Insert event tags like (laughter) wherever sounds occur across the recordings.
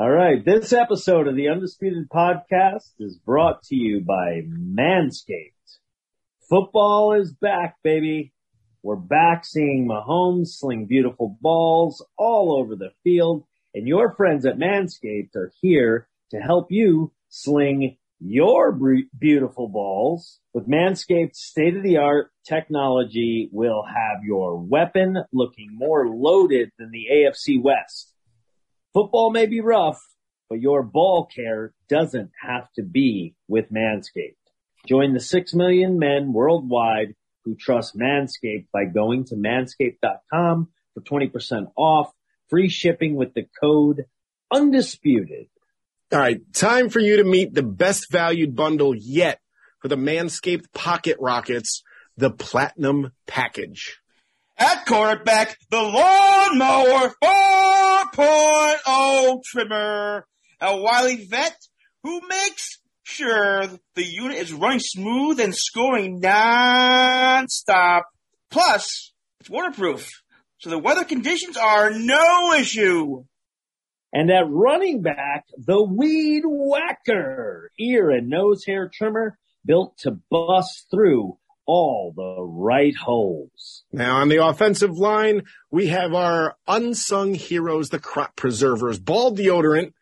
All right. This episode of the Undisputed Podcast is brought to you by Manscaped. Football is back, baby. We're back seeing Mahomes sling beautiful balls all over the field, and your friends at Manscaped are here to help you sling your beautiful balls. With Manscaped's state of the art technology, will have your weapon looking more loaded than the AFC West. Football may be rough, but your ball care doesn't have to be with Manscaped. Join the 6 million men worldwide who trust Manscaped by going to manscaped.com for 20% off, free shipping with the code undisputed. All right. Time for you to meet the best valued bundle yet for the Manscaped Pocket Rockets, the Platinum Package. At quarterback, the Lawnmower 4.0 trimmer, a wily vet who makes sure the unit is running smooth and scoring non-stop. Plus, it's waterproof, so the weather conditions are no issue. And at running back, the Weed Whacker, ear and nose hair trimmer built to bust through all the right holes. Now on the offensive line, we have our unsung heroes, the crop preservers, ball deodorant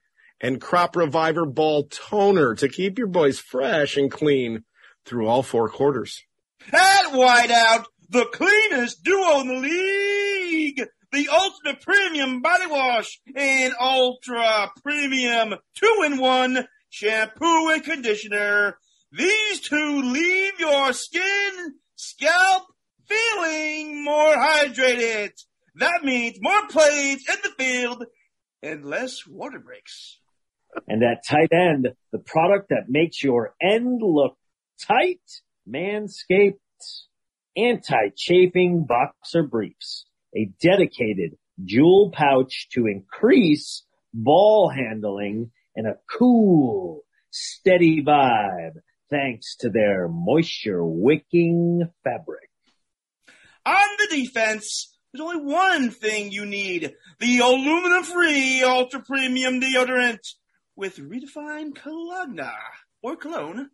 and crop reviver ball toner to keep your boys fresh and clean through all four quarters. At Whiteout, the cleanest duo in the league, the ultimate premium body wash and ultra premium two in one shampoo and conditioner these two leave your skin, scalp feeling more hydrated. That means more plays in the field and less water breaks. And at tight end, the product that makes your end look tight, Manscaped anti-chafing boxer briefs, a dedicated jewel pouch to increase ball handling and a cool, steady vibe thanks to their moisture wicking fabric. On the defense, there's only one thing you need. The aluminum free ultra premium deodorant with redefined cologne or cologne.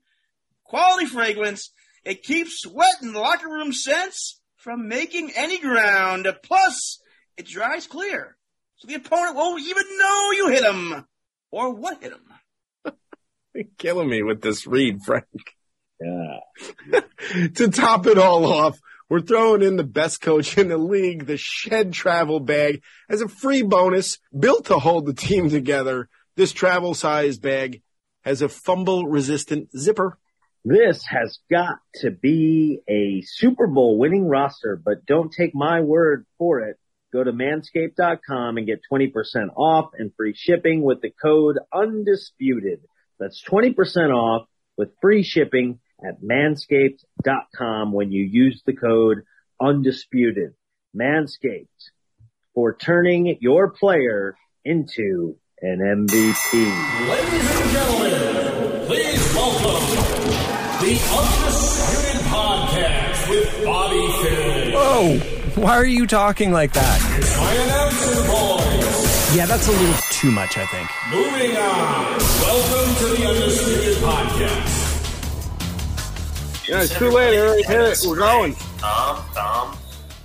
Quality fragrance. It keeps sweat and locker room scents from making any ground. Plus, it dries clear. So the opponent won't even know you hit him or what hit him. You're (laughs) killing me with this read, Frank. Yeah. (laughs) to top it all off, we're throwing in the best coach in the league, the Shed Travel Bag, as a free bonus built to hold the team together. This travel size bag has a fumble resistant zipper. This has got to be a Super Bowl winning roster, but don't take my word for it. Go to manscaped.com and get 20% off and free shipping with the code undisputed. That's 20% off with free shipping at manscaped.com when you use the code undisputed. Manscaped for turning your player into an MVP. Ladies and gentlemen, please welcome the Undisputed Podcast with Bobby Fish. Oh, Whoa, why are you talking like that? My announcer boys. Yeah, that's a little too much, I think. Moving on. Welcome to the Undisputed Podcast. Yeah, it's too late. Hit it. We're going. Tom, Tom,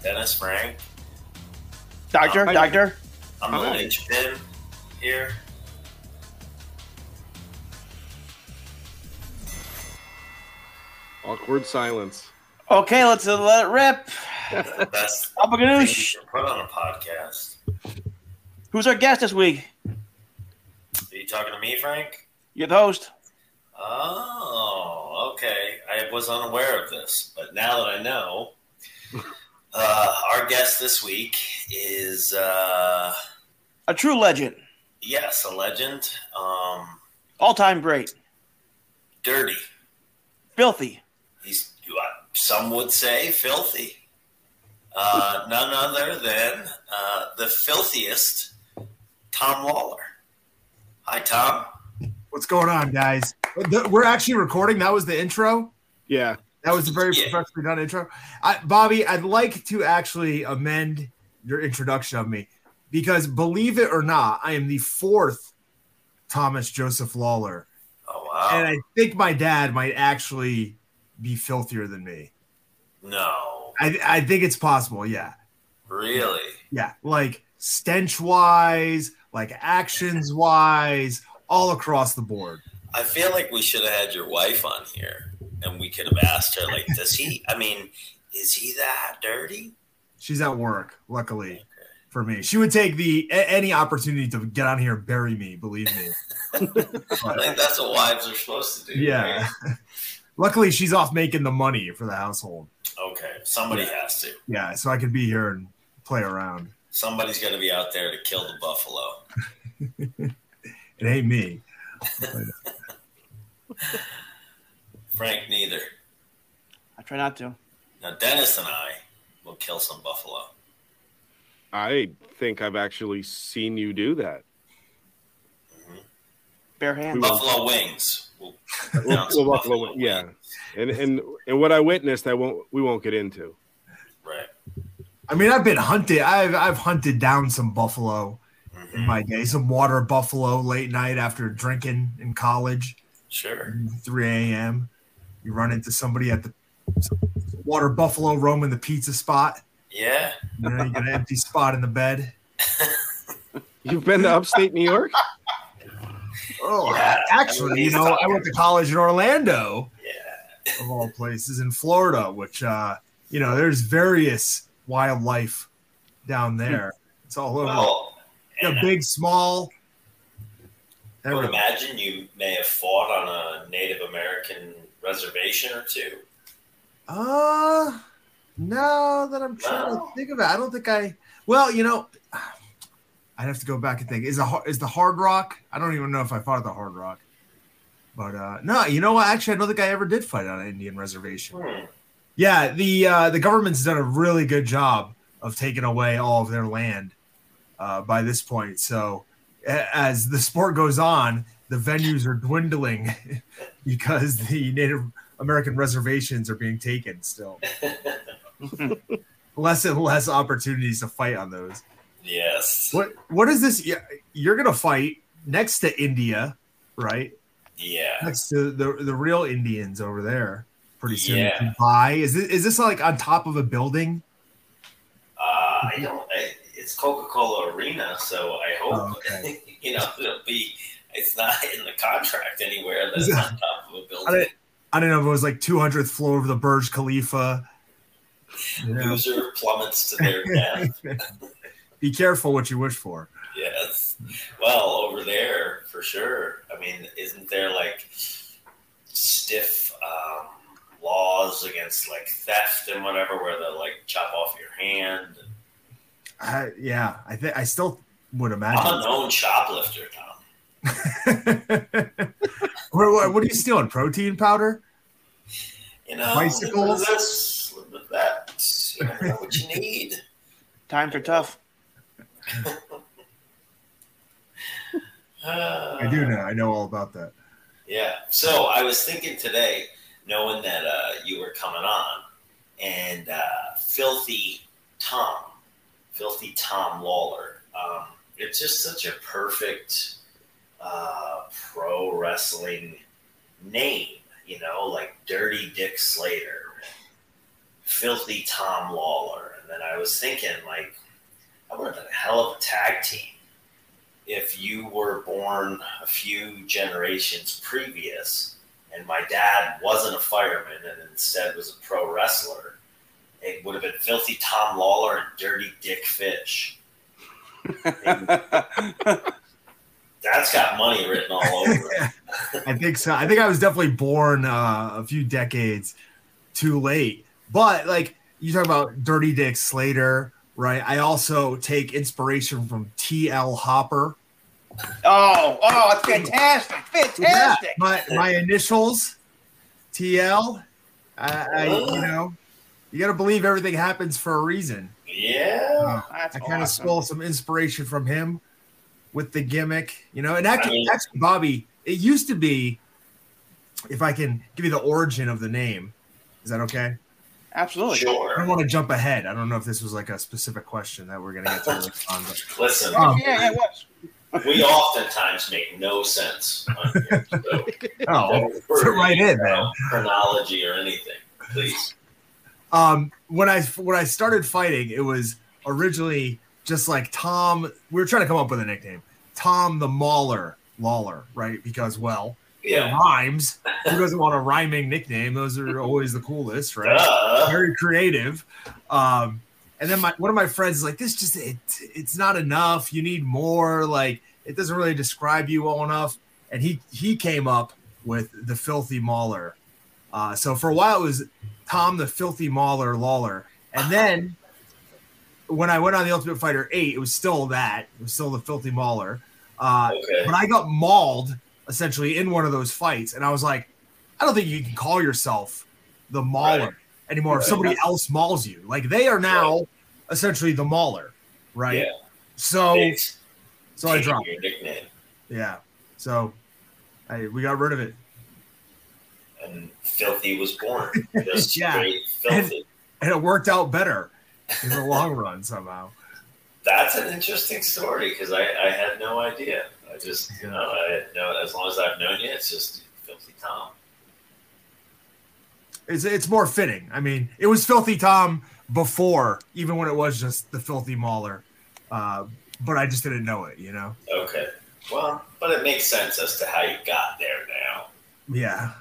Dennis, Frank. Doctor, Um, doctor. I'm Hi. the linchpin here. Awkward silence. Okay, let's uh, let it rip. The best Papa Ganoush. put on a podcast. Who's our guest this week? Are you talking to me, Frank? You're the host. Oh, okay. I was unaware of this, but now that I know, (laughs) uh, our guest this week is, uh, A true legend. yes, a legend. Um, All time great. dirty. Filthy. He's, some would say, filthy. Uh, none other than uh, the filthiest Tom Lawlor. Hi, Tom. What's going on, guys? We're actually recording. That was the intro. Yeah. That was a very Yeah. professionally done intro. I, Bobby, I'd like to actually amend your introduction of me because, believe it or not, I am the fourth Thomas Joseph Lawlor. Oh wow. And I think my dad might actually be filthier than me. no, I, I think it's possible. Yeah. really. Yeah. Like stench wise, like actions wise, all across the board. I feel like we should have had your wife on here, and we could have asked her, like, does he? I mean, is he that dirty? She's at work, luckily for me. She would take the a- any opportunity to get on here and bury me, believe me. (laughs) I think that's what wives are supposed to do. Yeah. right? Luckily, she's off making the money for the household. Okay. Somebody has to. Yeah, so I could be here and play around. Somebody's got to be out there to kill the buffalo. (laughs) It ain't me. Frank, neither. I try not to. Now, Dennis and I will kill some buffalo. I think I've actually seen you do that. Mm-hmm. Bare hands. Buffalo wings. We'll, Well, announce well, buffalo Buffalo, yeah, wings. and and and what I witnessed, I won't. We won't get into. Right. I mean, I've been hunted. I've I've hunted down some buffalo Mhm. in my day. Some water buffalo late night after drinking in college, Sure. 3 a.m. You run into somebody at the water buffalo roaming the pizza spot. Yeah. You know, you got an empty spot in the bed. (laughs) You've been to upstate New York? Oh, Yeah, actually, I mean, you he's know, I went to college in Orlando, Yeah. of all places, in Florida, which, uh, you know, there's various wildlife down there. It's all over. Well, You know, big, small. I would imagine you may have fought on a Native American reservation or two. Uh, no, that I'm trying No. to think of it. I don't think I. Well, you know, I'd have to go back and think. Is a is the Hard Rock? I don't even know if I fought at the Hard Rock. But uh no, you know what? Actually, I don't think I ever did fight on an Indian reservation. Hmm. Yeah, the uh, the government's done a really good job of taking away all of their land uh, by this point. So as the sport goes on, the venues are dwindling (laughs) because the Native American reservations are being taken still. (laughs) less and less opportunities to fight on those. Yes. What what is this? Yeah, You're gonna fight next to India, right? Yeah. Next to the the real Indians over there. Pretty soon. Yeah. Dubai. Is this, is this like on top of a building? Uh, I don't. It's Coca Cola Arena, so I hope Oh, okay. (laughs) you know it'll be. It's not (laughs) in the contract anywhere that's on top of a I building. didn't, I don't know if it was like 200th floor of the Burj Khalifa. You know, Loser plummets to their death. (laughs) be careful what you wish for. Yes. Well, over there for sure. I mean, isn't there like stiff um, laws against like theft and whatever, where they'll like chop off your hand? I, yeah, I think I still would I'm a imagine. known shoplifter, Tom. (laughs) what, what, what are you stealing? Protein powder? You know, Bicycles? live with this, live with that. You know what you need. Times are tough. (laughs) I do know. I know all about that. Yeah. So I was thinking today, knowing that uh, you were coming on, and uh, Filthy Tom, Filthy Tom Lawlor. Um, it's just such a perfect uh, pro wrestling name, you know, like Dirty Dick Slater, Filthy Tom Lawlor. And then I was thinking, like, I would have been a hell of a tag team if you were born a few generations previous and my dad wasn't a fireman and instead was a pro wrestler, it would have been Filthy Tom Lawlor and Dirty Dick Fish. (laughs) That's got money written all over it. (laughs) I think so. I think I was definitely born uh, a few decades too late. But like you talk about Dirty Dick Slater, right? I also take inspiration from T.L. Hopper. Oh, oh, it's fantastic. Fantastic. My my initials, T.L. I, I you know, you got to believe everything happens for a reason. Yeah. That's I kind of awesome. stole some inspiration from him with the gimmick, you know. And actually, I mean- actually, Bobby, it used to be. If I can give you the origin of the name, is that okay? Absolutely. Sure. I don't want to jump ahead. I don't know if this was like a specific question that we're gonna get to (laughs) later on. But, Listen, um, Yeah, yeah, it was. We oftentimes make no sense. On here, so (laughs) Oh, right in, man. Chronology or anything, please. Um, when I when I started fighting, it was originally just like Tom. We were trying to come up with a nickname, Tom the Mauler Lawlor, right? Because well, Yeah. rhymes. Who doesn't want a rhyming nickname? Those are always the coolest, right? Duh. Very creative. Um, and then my one of my friends is like, "This just it, it's not enough. You need more. Like it doesn't really describe you well enough." And he he came up with the filthy mauler. Uh, so for a while it was Tom the filthy mauler Lawlor, and (laughs) then when I went on the Ultimate Fighter eight, it was still that. It was still the filthy mauler. Uh, Okay. but I got mauled essentially in one of those fights, and I was like, I don't think you can call yourself the mauler Right. Anymore if Right. somebody else mauls you. Like they are now essentially the mauler, right? Yeah. So It's so I dropped. your nickname, Yeah. So I we got rid of it. and Filthy was born. (laughs) Just Yeah. filthy. And it worked out better in the long (laughs) run somehow. That's an interesting story because I, I had no idea. I just, you know, I no, as long as I've known you, it's just Filthy Tom. It's it's more fitting. I mean, it was filthy Tom before, even when it was just the filthy mauler. Uh, but I just didn't know it, you know? Okay. Well, but it makes sense as to how you got there now. Yeah.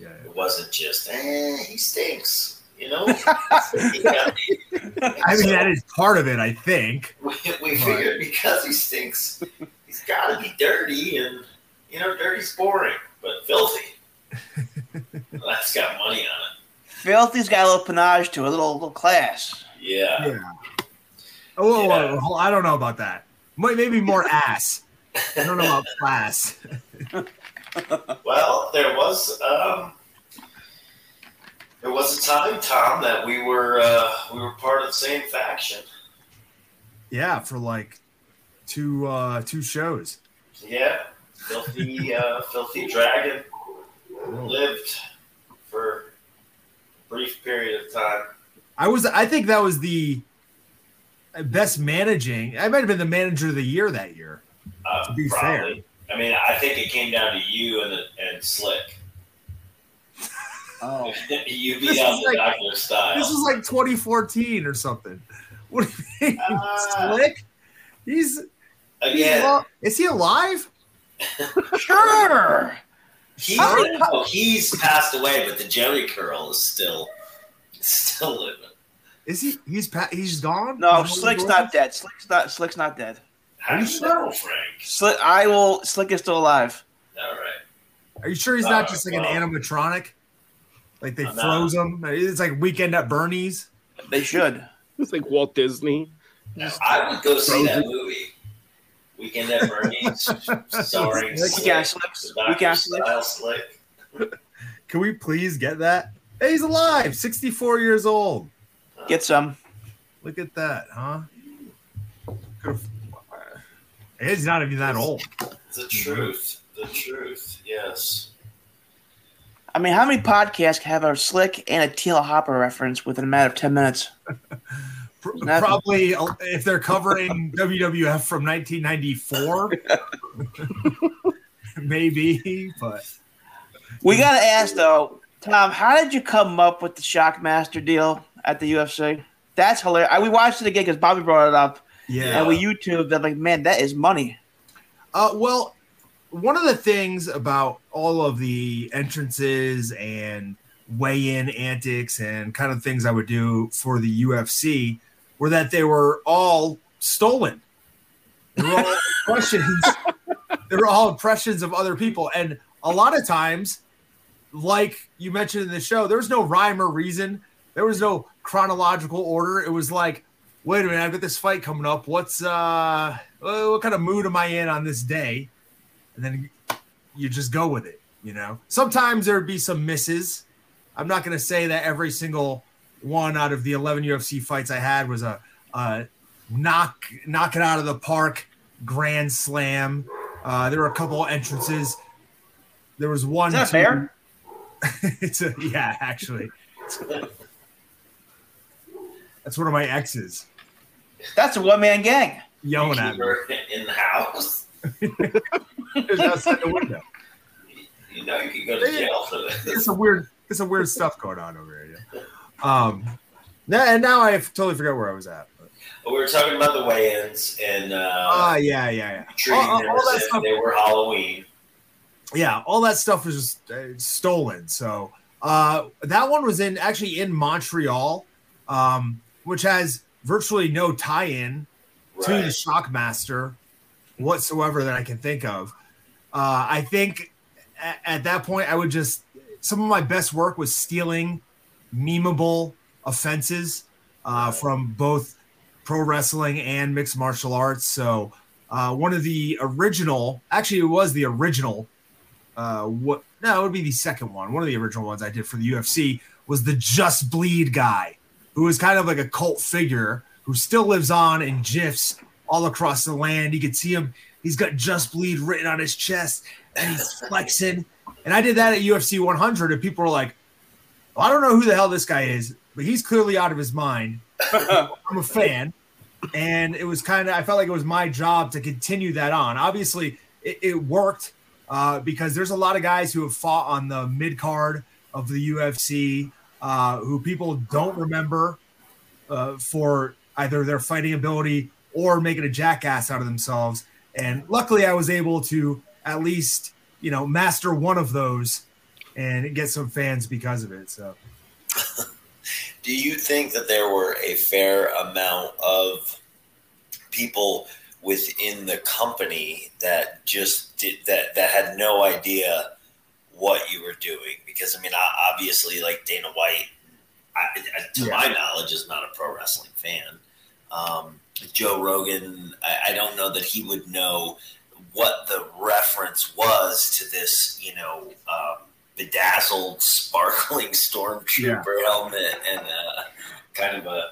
Yeah. It wasn't just, eh, he stinks, you know? Yeah. (laughs) I mean, So that is part of it, I think. (laughs) we, we figured because he stinks, he's got to be dirty, and, you know, dirty's boring, but filthy. Well, (laughs) that's got money on it. Filthy's got a little panache to a little little class. Yeah. Yeah. Oh, Yeah. I don't know about that. Maybe more (laughs) ass. I don't know about class. (laughs) Well, there was um, there was a time, Tom, that we were uh, we were part of the same faction. Yeah, for like two uh two shows. Yeah, filthy, uh, filthy dragon lived for a brief period of time. I was I think that was the best managing. I might have been the manager of the year that year. Uh, To be probably. I mean, I think it came down to you and and Slick. Oh, (laughs) you This beat out the like- doctor style. This was like 2014 or something. (laughs) What do you mean? Uh, Slick? He's, he's Again, al- is he alive? (laughs) sure. He, How- no, he's passed away, but the Jheri curl is still still living. Is he he's pa- he's gone? No, He's Slick's gone? not dead. Slick's not. Slick's not dead. How do you know, Frank? Slick. I will. Slick is still alive. All right. Are you sure he's Uh, not just like an animatronic? Like they I'm not. froze him. It's like Weekend at Bernie's. They should. (laughs) It's like Walt Disney. Now, I would go see that movie. Weekend at Bernie's, starring Slick. Slick, We got Slicks. the We Dr. Slick. Style Slick. Can we please get that? Hey, he's alive, 64 years old. Get some. Look at that, huh? Could've- He's not even that old. The truth. The truth. Yes. I mean, how many podcasts have a Slick and a T.L. Hopper reference within a matter of ten minutes? (laughs) Nothing. Probably uh, if they're covering (laughs) WWF from 1994, (laughs) maybe. But We got to ask though, Tom, how did you come up with the Shockmaster deal at the UFC? That's hilarious. I, we watched it again because Bobby brought it up, yeah, and we YouTube. I'm like, man, that is money. Uh, well, one of the things about all of the entrances and weigh-in antics and kind of things I would do for the UFC were that they were all stolen. They were all (laughs) impressions. they were all impressions of other people, and a lot of times, like you mentioned in the show, there was no rhyme or reason. There was no chronological order. It was like, wait a minute, I've got this fight coming up. What's uh, uh, what kind of mood am I in on this day? And then you just go with it. You know, sometimes there'd be some misses. I'm not going to say that every single one out of the 11 UFC fights I had was a, a knock knock it out of the park grand slam. Uh, there were a couple entrances. There was one. Is that two- fair? (laughs) it's a yeah, actually. That's one of my exes That's a one man gang. yelling You at me. her in the house. It's outside the window. You know, you could go to jail for There's this. some weird, there's some weird stuff going on over here. Um, now, and now I totally forgot where I was at. but- We were talking about the weigh-ins and uh, Ah, yeah, yeah, yeah. treating all- all that stuff- they were Halloween. yeah, all that stuff was just uh, stolen. So uh, that one was in actually in Montreal, um, which has virtually no tie-in to the Right. Shockmaster whatsoever that I can think of. Uh, I think at, at that point I would just some of my best work was stealing memeable offenses uh, from both pro wrestling and mixed martial arts. So uh, one of the original, actually, it was the original. Uh, what? No, it would be the second one. One of the original ones I did for the UFC was the Just Bleed guy, who is kind of like a cult figure who still lives on in gifs all across the land. You could see him; he's got Just Bleed written on his chest, and he's flexing. And I did that at UFC 100, and people were like, "I don't know who the hell this guy is, but he's clearly out of his mind." (laughs) I'm a fan, and it was kind of I felt like it was my job to continue that on. Obviously, it, it worked uh, because there's a lot of guys who have fought on the mid card of the UFC uh, who people don't remember uh, for either their fighting ability or making a jackass out of themselves. And luckily, I was able to at least you know master one of those and get some fans because of it. So. (laughs) Do you think that there were a fair amount of people within the company that just did that that had no idea what you were doing? Because I mean, obviously, like Dana White, I, I- to Yeah. my knowledge, is not a pro wrestling fan. Um, Joe Rogan, I, I don't know that he would know what the reference was to this, you know, um, bedazzled, sparkling (laughs) stormtrooper helmet and uh, kind of a,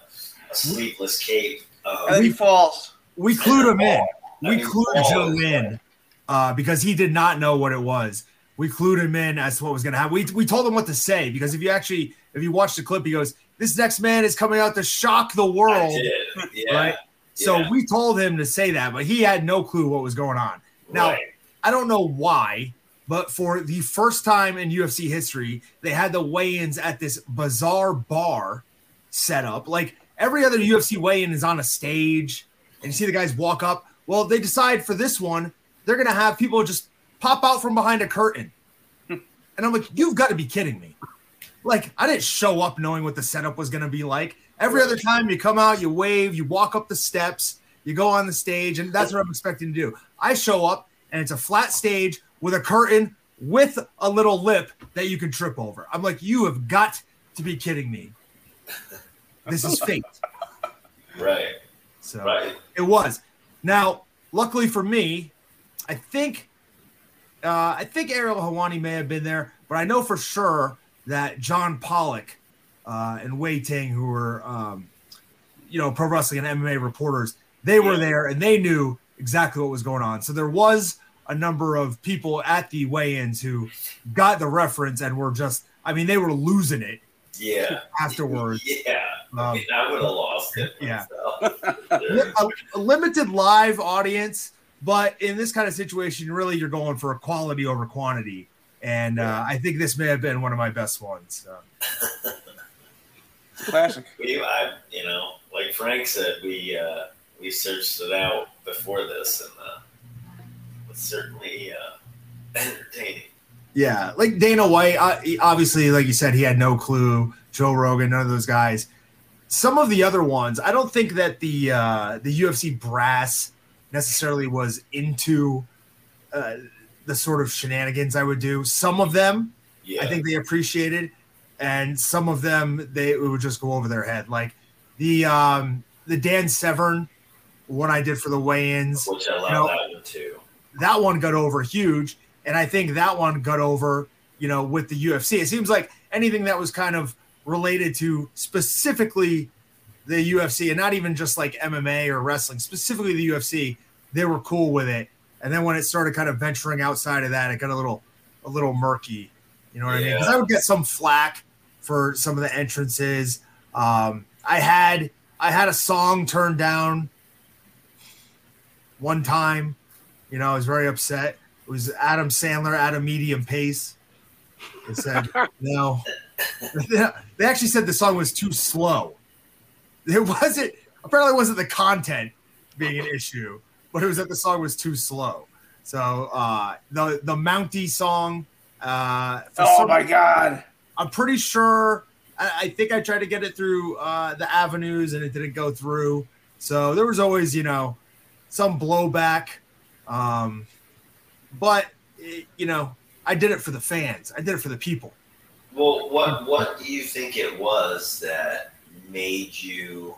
a sleeveless cape. And Um, then he falls. we clued him in. I We mean, clued Paul Joe in uh, because he did not know what it was. We clued him in as to what was going to happen. We, we told him what to say because if you actually if you watch the clip, he goes, "This next man is coming out to shock the I world." did, (laughs) yeah. Right? So yeah. we told him to say that, but he had no clue what was going on. Now Right. I don't know why, but for the first time in UFC history, they had the weigh-ins at this bizarre bar set up. Like every other UFC weigh-in is on a stage, and you see the guys walk up. Well, they decide for this one, they're gonna have people just pop out from behind a curtain. (laughs) and I'm like, you've got to be kidding me. Like, I didn't show up knowing what the setup was gonna be like. Every other time you come out, you wave, you walk up the steps, you go on the stage, and that's what I'm expecting to do. I show up and it's a flat stage with a curtain with a little lip that you can trip over. I'm like, you have got to be kidding me. This is fate. (laughs) right, So right. it was. Now, luckily for me, I think uh, I think Ariel Helwani may have been there, but I know for sure that John Pollock uh, and Wai Ting, who were um, you know pro wrestling and MMA reporters, they were Yeah. there and they knew exactly what was going on. So there was a number of people at the weigh-ins who got the reference and were just, I mean, they were losing it Yeah. afterwards. Yeah. I Um, mean, I would have lost it. yeah. (laughs) a, a limited live audience, but in this kind of situation, really, you're going for a quality over quantity. And uh, I think this may have been one of my best ones. So. Classic. (laughs) we, I, you know, like Frank said, we uh, we searched it out before this, and uh, it was certainly uh, entertaining. Yeah, like Dana White, uh, obviously, like you said, he had no clue. Joe Rogan, none of those guys. Some of the other ones, I don't think that the uh, the UFC brass necessarily was into uh, the sort of shenanigans I would do. Some of them, Yeah. I think they appreciated, and some of them they it would just go over their head. Like the um, the Dan Severn one I did for the weigh-ins, which I love you know, that. That one got over huge, and I think that one got over, you know, with the UFC. It seems like anything that was kind of related to specifically the UFC, and not even just like MMA or wrestling, specifically the UFC, they were cool with it. And then when it started kind of venturing outside of that, it got a little, a little murky. You know what I mean? Because I would get some flack for some of the entrances. Um, I had, I had a song turned down one time You know, I was very upset. It was Adam Sandler at a medium pace. They said (laughs) no. (laughs) they actually said the song was too slow. It wasn't apparently it wasn't the content being an issue, but it was that the song was too slow. So uh the the Mountie song uh Oh my god. I'm pretty sure. I, I think I tried to get it through uh, the avenues and it didn't go through. So there was always, you know, some blowback. Um, but it- you know, I did it for the fans. I did it for the people. Well, what what do you think it was that made you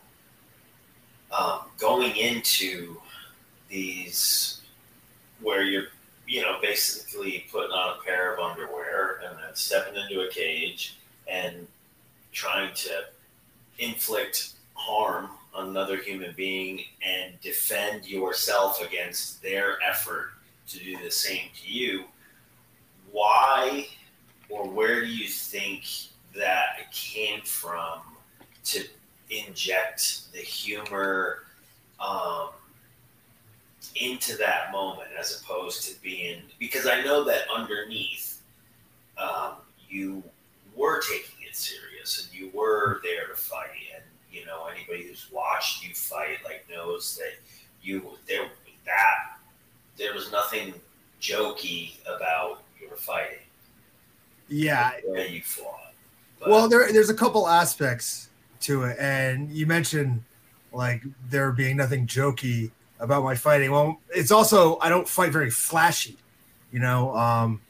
um, going into these where you're you know basically putting on a pair of underwear and then stepping into a cage and trying to inflict harm another human being and defend yourself against their effort to do the same to you why or where do you think that came from to inject the humor um, into that moment as opposed to being because I know that underneath um, you were taking it serious and you were there to fight anybody who's watched you fight like knows that you there that there was nothing jokey about your fighting Yeah. you fought. But, Well, there, there's a couple aspects to it, and you mentioned like there being nothing jokey about my fighting. Well, it's also I don't fight very flashy, you know. Um,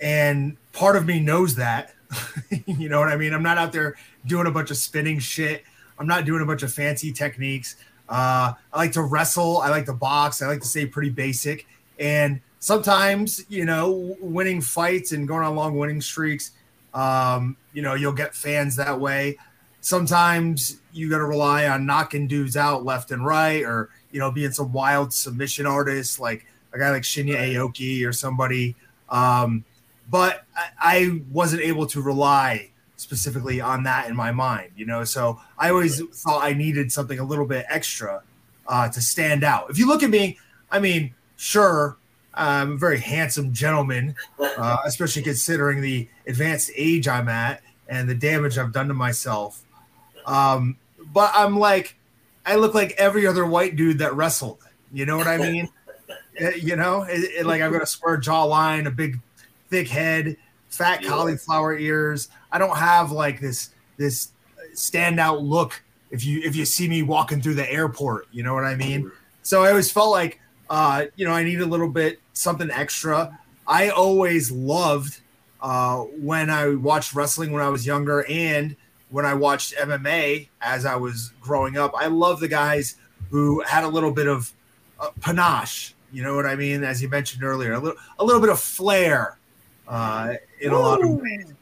and part of me knows that. (laughs) you know what I mean? I'm not out there doing a bunch of spinning shit. I'm not doing a bunch of fancy techniques. Uh, I like to wrestle. I like to box. I like to stay pretty basic. And sometimes, you know, winning fights and going on long winning streaks, um, you know, you'll get fans that way. Sometimes you got to rely on knocking dudes out left and right, or you know, being some wild submission artist like a guy like Shinya Aoki or somebody. Um, but I, I wasn't able to rely specifically on that in my mind, you know. So I always thought I needed something a little bit extra uh, to stand out. If you look at me, I mean, sure, I'm a very handsome gentleman, uh, (laughs) especially considering the advanced age I'm at and the damage I've done to myself. Um, but I'm like, I look like every other white dude that wrestled. You know what I mean? Uh, (laughs) you know, it, it- like I've got a square jawline, a big, thick head, fat Yeah. cauliflower ears. I don't have like this this standout look if you if you see me walking through the airport. You know what I mean? So I always felt like, uh, you know, I need a little bit something extra. I always loved uh, when I watched wrestling when I was younger and when I watched MMA as I was growing up. I love the guys who had a little bit of uh, panache. You know what I mean? As you mentioned earlier, a little, a little bit of flair uh, in a lot of ways.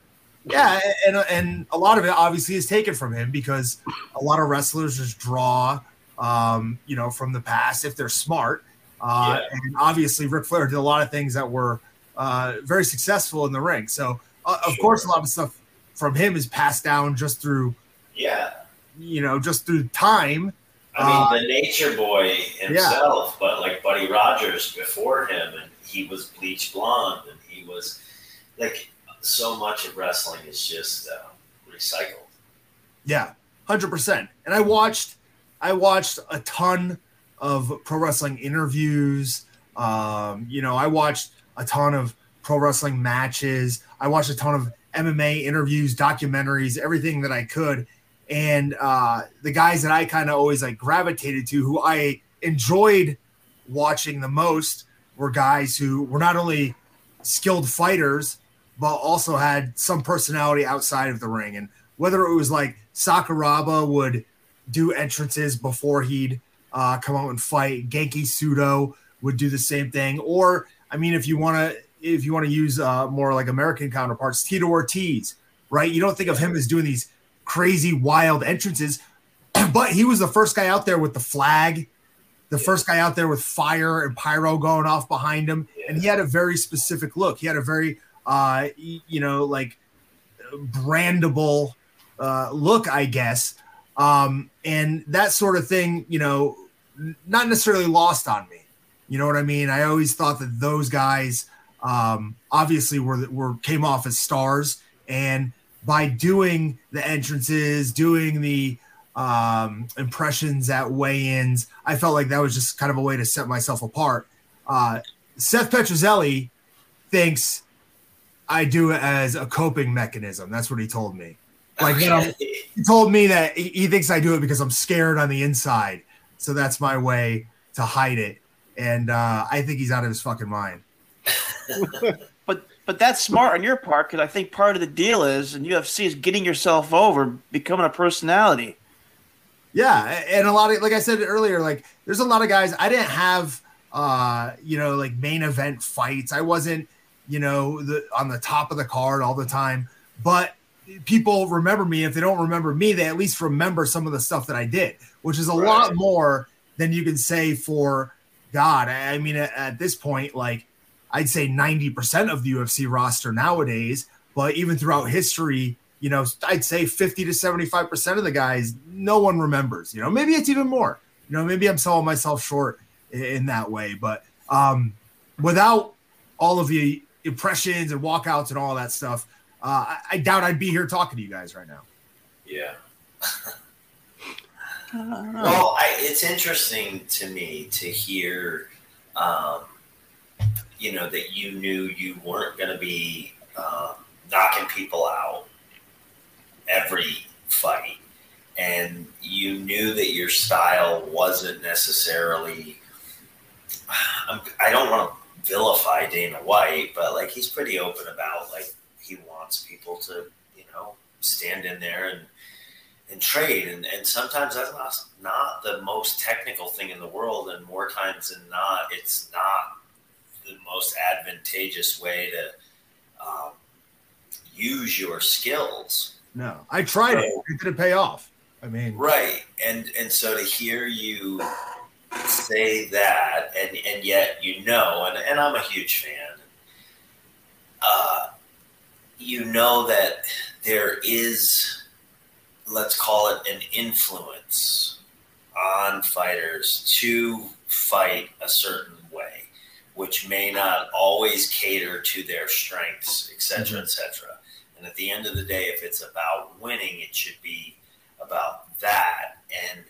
Yeah, and and a lot of it obviously is taken from him because a lot of wrestlers just draw, um, you know, from the past if they're smart. Uh, Yeah. And obviously, Ric Flair did a lot of things that were uh, very successful in the ring. So, uh, of Sure. course, a lot of stuff from him is passed down just through, yeah, you know, just through time. I mean Uh, the Nature Boy himself, but like Buddy Rogers before him, and he was bleach blonde, and he was like so much of wrestling is just uh, recycled. Yeah, hundred percent. And I watched, I watched a ton of pro wrestling interviews. Um, you know, I watched a ton of pro wrestling matches. I watched a ton of MMA interviews, documentaries, everything that I could. And uh, the guys that I kind of always like gravitated to, who I enjoyed watching the most, were guys who were not only skilled fighters, but also had some personality outside of the ring. And whether it was like Sakuraba would do entrances before he'd uh, come out and fight, Genki Sudo would do the same thing. Or, I mean, if you want to, if you want to use uh, more like American counterparts, Tito Ortiz, right? You don't think of him as doing these crazy, wild entrances, (clears throat) but he was the first guy out there with the flag, the first guy out there with fire and pyro going off behind him, and he had a very specific look. He had a very, uh, you know, like brandable uh, look, I guess, um, and that sort of thing. You know, not necessarily lost on me. You know what I mean? I always thought that those guys um, obviously were were came off as stars, and by doing the entrances, doing the um, impressions at weigh-ins, I felt like that was just kind of a way to set myself apart. Uh, Seth Petruzelli thinks I do it as a coping mechanism. That's what he told me. Like that I'm- he told me that he, he thinks I do it because I'm scared on the inside. So that's my way to hide it. And uh, I think he's out of his fucking mind. (laughs) But but that's smart on your part because I think part of the deal is in UFC is getting yourself over, becoming a personality. Yeah, and a lot of like I said earlier, like there's a lot of guys I didn't have uh, you know, like main event fights. I wasn't, you know, the on the top of the card all the time, but people remember me. If they don't remember me, they at least remember some of the stuff that I did, which is a lot more than you can say for God. I mean, at, at this point, like I'd say 90% of the UFC roster nowadays, but even throughout history, you know, I'd say 50 to 75% of the guys, no one remembers. You know, maybe it's even more. You know, maybe I'm selling myself short in, in that way. But um, without all of the impressions and walkouts and all that stuff, uh, I, I doubt I'd be here talking to you guys right now. Yeah. Well, I, it's interesting to me to hear, um, you know, that you knew you weren't going to be um, knocking people out every fight, and you knew that your style wasn't necessarily. I'm, I don't want to vilify Dana White, but like he's pretty open about like he wants people to, you know, stand in there and and trade. And, and sometimes that's not, not the most technical thing in the world. And more times than not, it's not the most advantageous way to um, use your skills. No, I tried it. It didn't pay off. I mean, Right. And, and so to hear you say that, and, and yet you know, and, and I'm a huge fan, uh, you know that there is let's call it an influence on fighters to fight a certain way, which may not always cater to their strengths, et cetera, et cetera. And at the end of the day, if it's about winning, it should be about that. And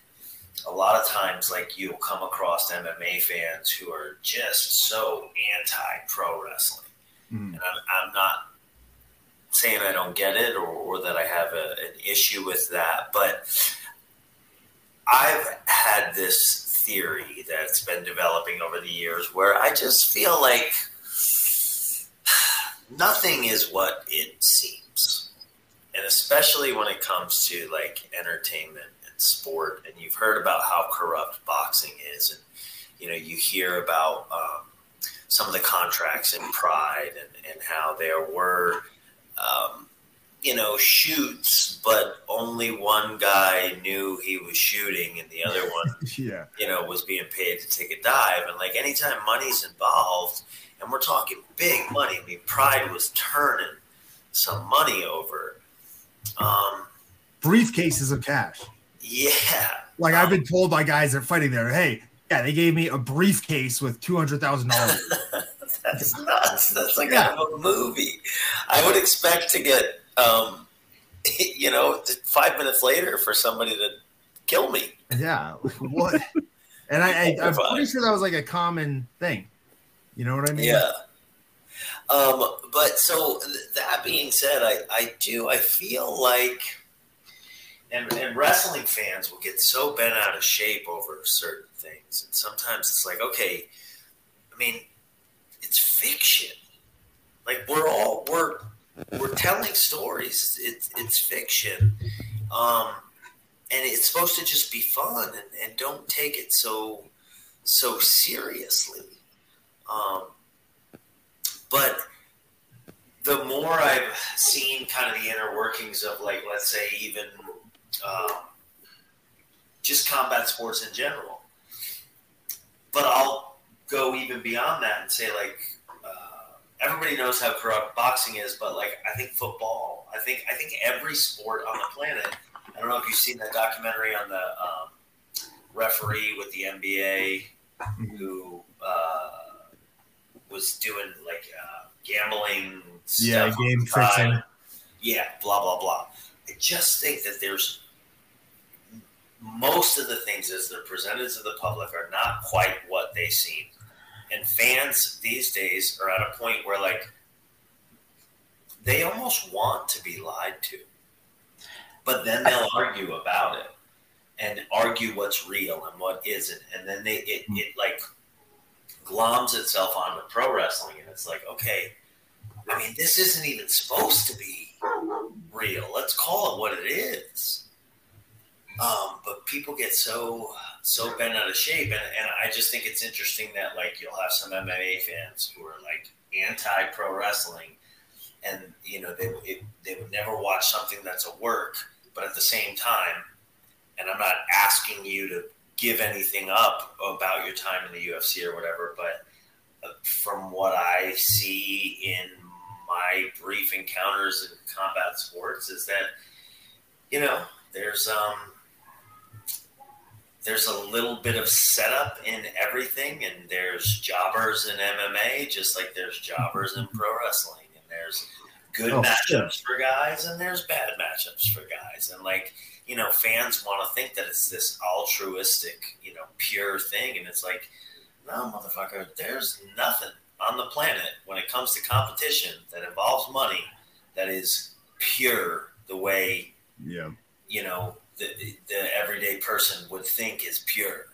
a lot of times, like you'll come across MMA fans who are just so anti pro wrestling. Mm. And I'm, I'm not saying I don't get it or, or that I have a, an issue with that, but I've had this theory that's been developing over the years where I just feel like nothing is what it seems. And especially when it comes to like entertainment sport, and you've heard about how corrupt boxing is, and you know, you hear about um, some of the contracts in Pride and, and how there were um, you know, shoots, but only one guy knew he was shooting and the other one, (laughs) yeah, you know, was being paid to take a dive. And like anytime money's involved, and we're talking big money, I mean, Pride was turning some money over. Um, briefcases of cash. Yeah. Like I've been told by guys that are fighting there, hey, yeah, they gave me a briefcase with two hundred thousand dollars. (laughs) That's nuts. That's like Yeah. out of a movie. I would expect to get, um, (laughs) you know, five minutes later for somebody to kill me. Yeah, what? And I, I I'm (laughs) pretty sure that was like a common thing. You know what I mean? Yeah. Um, but so th- that being said, I, I do I feel like and, and wrestling fans will get so bent out of shape over certain things. And sometimes it's like, okay, I mean, it's fiction. Like we're all we're we're telling stories. It's it's fiction. Um and it's supposed to just be fun and, and don't take it so so seriously. Um, but the more I've seen kind of the inner workings of, like, let's say, even um, just combat sports in general, but I'll go even beyond that and say, like, uh, everybody knows how corrupt boxing is, but like, I think football, I think, I think every sport on the planet. I don't know if you've seen that documentary on the um, referee with the NBA who uh, was doing like uh, gambling. Yeah, game on the side. fixing. Yeah, blah blah blah. I just think that there's most of the things as they're presented to the public are not quite what they seem. And fans these days are at a point where like they almost want to be lied to. But then they'll argue about it and argue what's real and what isn't. And then they it, it like gloms itself onto pro wrestling and it's like, okay, I mean this isn't even supposed to be real. Let's call it what it is. Um, but people get so so bent out of shape, and, and I just think it's interesting that like you'll have some MMA fans who are like anti pro wrestling, and you know they it, they would never watch something that's a work, but at the same time, and I'm not asking you to give anything up about your time in the UFC or whatever, but uh, from what I see in my brief encounters in combat sports is that you know there's um there's a little bit of setup in everything and there's jobbers in MMA just like there's jobbers in pro wrestling and there's good Oh, matchups for guys and there's bad matchups for guys and like you know fans want to think that it's this altruistic you know pure thing and it's like no motherfucker there's nothing on the planet when it comes to competition that involves money that is pure the way Yeah. you know the, the everyday person would think is pure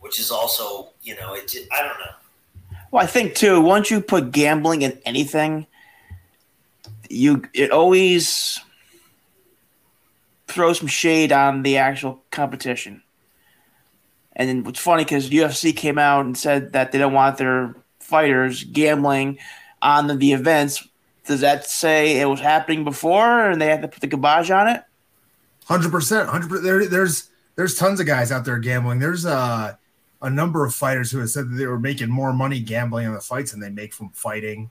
which is also you know it i don't know Well, I think too. Once you put gambling in anything, you it always throws some shade on the actual competition. And then what's funny because UFC came out and said that they don't want their fighters gambling on the, the events. Does that say it was happening before and they had to put the garbage on it? Hundred percent, hundred percent. there's there's tons of guys out there gambling. There's uh, a number of fighters who have said that they were making more money gambling on the fights than they make from fighting,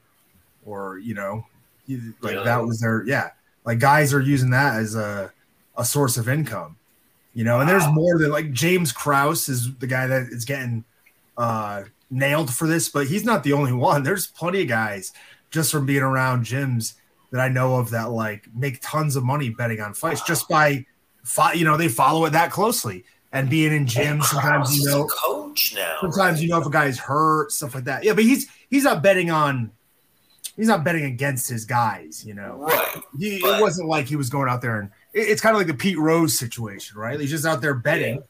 or you know, like Really? that was their yeah. Like guys are using that as a a source of income, you know. And there's more than like James Krause is the guy that is getting uh, nailed for this, but he's not the only one. There's plenty of guys just from being around gyms that I know of that like make tons of money betting on fights just by, fo- you know, they follow it that closely and being in gyms. Sometimes you know, coach now sometimes you know if a guy's hurt, stuff like that. Yeah, but he's he's not betting on, he's not betting against his guys. You know, right he, But- it wasn't like he was going out there and it- it's kind of like the Pete Rose situation, right? He's just out there betting.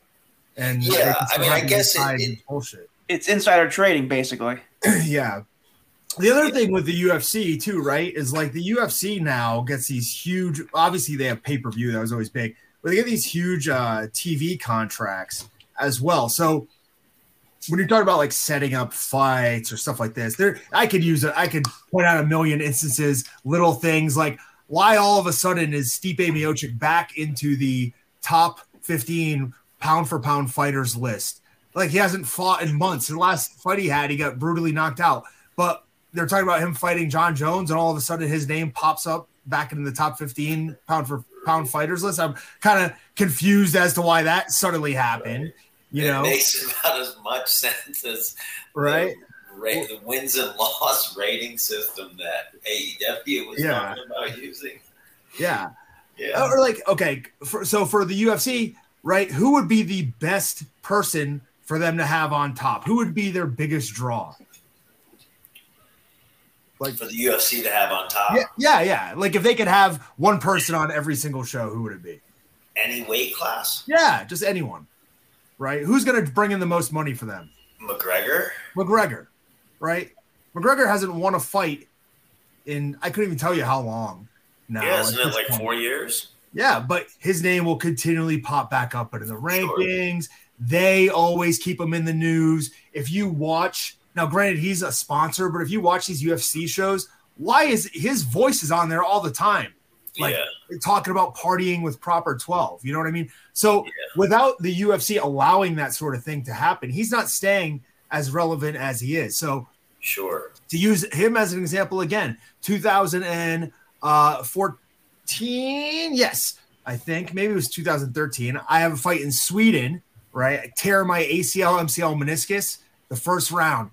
And Yeah, I mean, I guess it- it- bullshit. It's insider trading, basically. (clears throat) yeah. The other thing with the UFC too, right, is like the UFC now gets these huge. Obviously, they have pay per view that was always big, but they get these huge uh, TV contracts as well. So when you're talking about like setting up fights or stuff like this, there I could use it. I could point out a million instances, little things like why all of a sudden is Stipe Miocic back into the top 15 pound for pound fighters list? Like he hasn't fought in months. The last fight he had, he got brutally knocked out. But they're talking about him fighting Jon Jones, and all of a sudden his name pops up back in the top 15 pound for pound fighters list. I'm kind of confused as to why that suddenly happened. You it know, makes about as much sense as right? the, ra- the wins and loss (laughs) rating system that AEW was Yeah. talking about using. Yeah. Yeah. Or like, okay, for, so for the UFC, right? Who would be the best person for them to have on top? Who would be their biggest draw? Like, for the UFC to have on top yeah, yeah, yeah. Like if they could have one person on every single show, who would it be? any weight class. Yeah, just anyone, right? Who's going to bring in the most money for them? McGregor. McGregor, right? McGregor hasn't won a fight in I couldn't even tell you how long now. yeah, isn't it like point. four years? Yeah, but his name will continually pop back up but in the rankings. They always keep him in the news. If you watch now, granted, he's a sponsor, but if you watch these UFC shows, why is his voice is on there all the time? Like yeah. talking about partying with proper 12. You know what I mean? So without the UFC allowing that sort of thing to happen, he's not staying as relevant as he is. So Sure. to use him as an example again, 2014, yes, I think maybe it was 2013. I have a fight in Sweden, right? I tear my ACL, MCL, meniscus the first round.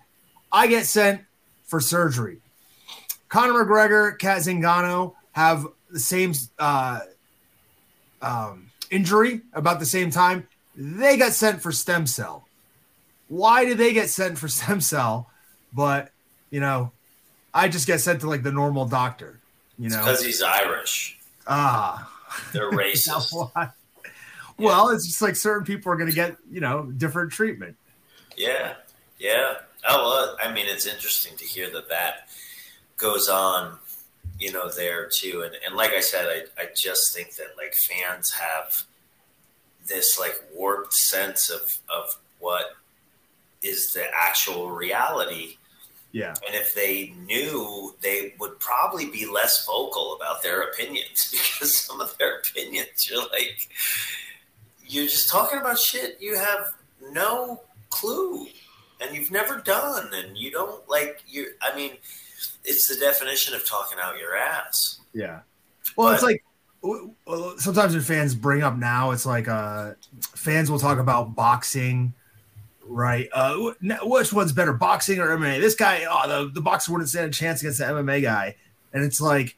I get sent for surgery. Conor McGregor, Cat Zingano have the same uh, um, injury about the same time. They got sent for stem cell. Why did they get sent for (laughs) stem cell? But you know, I just get sent to like the normal doctor. You know, Because he's Irish. ah. They're (laughs) racist. Well, it's just like certain people are going to get you know different treatment. Yeah, yeah. Oh, well, I mean, it's interesting to hear that that goes on, you know, there too. And and like I said, I I just think that like fans have this like warped sense of of what is the actual reality. Yeah, And if they knew, they would probably be less vocal about their opinions (laughs) because some of their opinions, you're like, you're just talking about shit you have no clue and you've never done. And you don't like, you, I mean, it's the definition of talking out your ass. yeah. Well, it's like sometimes when fans bring up now, it's like uh, fans will talk about boxing, right? Uh, which one's better, boxing or MMA? This guy, oh, the, the boxer wouldn't stand a chance against the MMA guy, and it's like,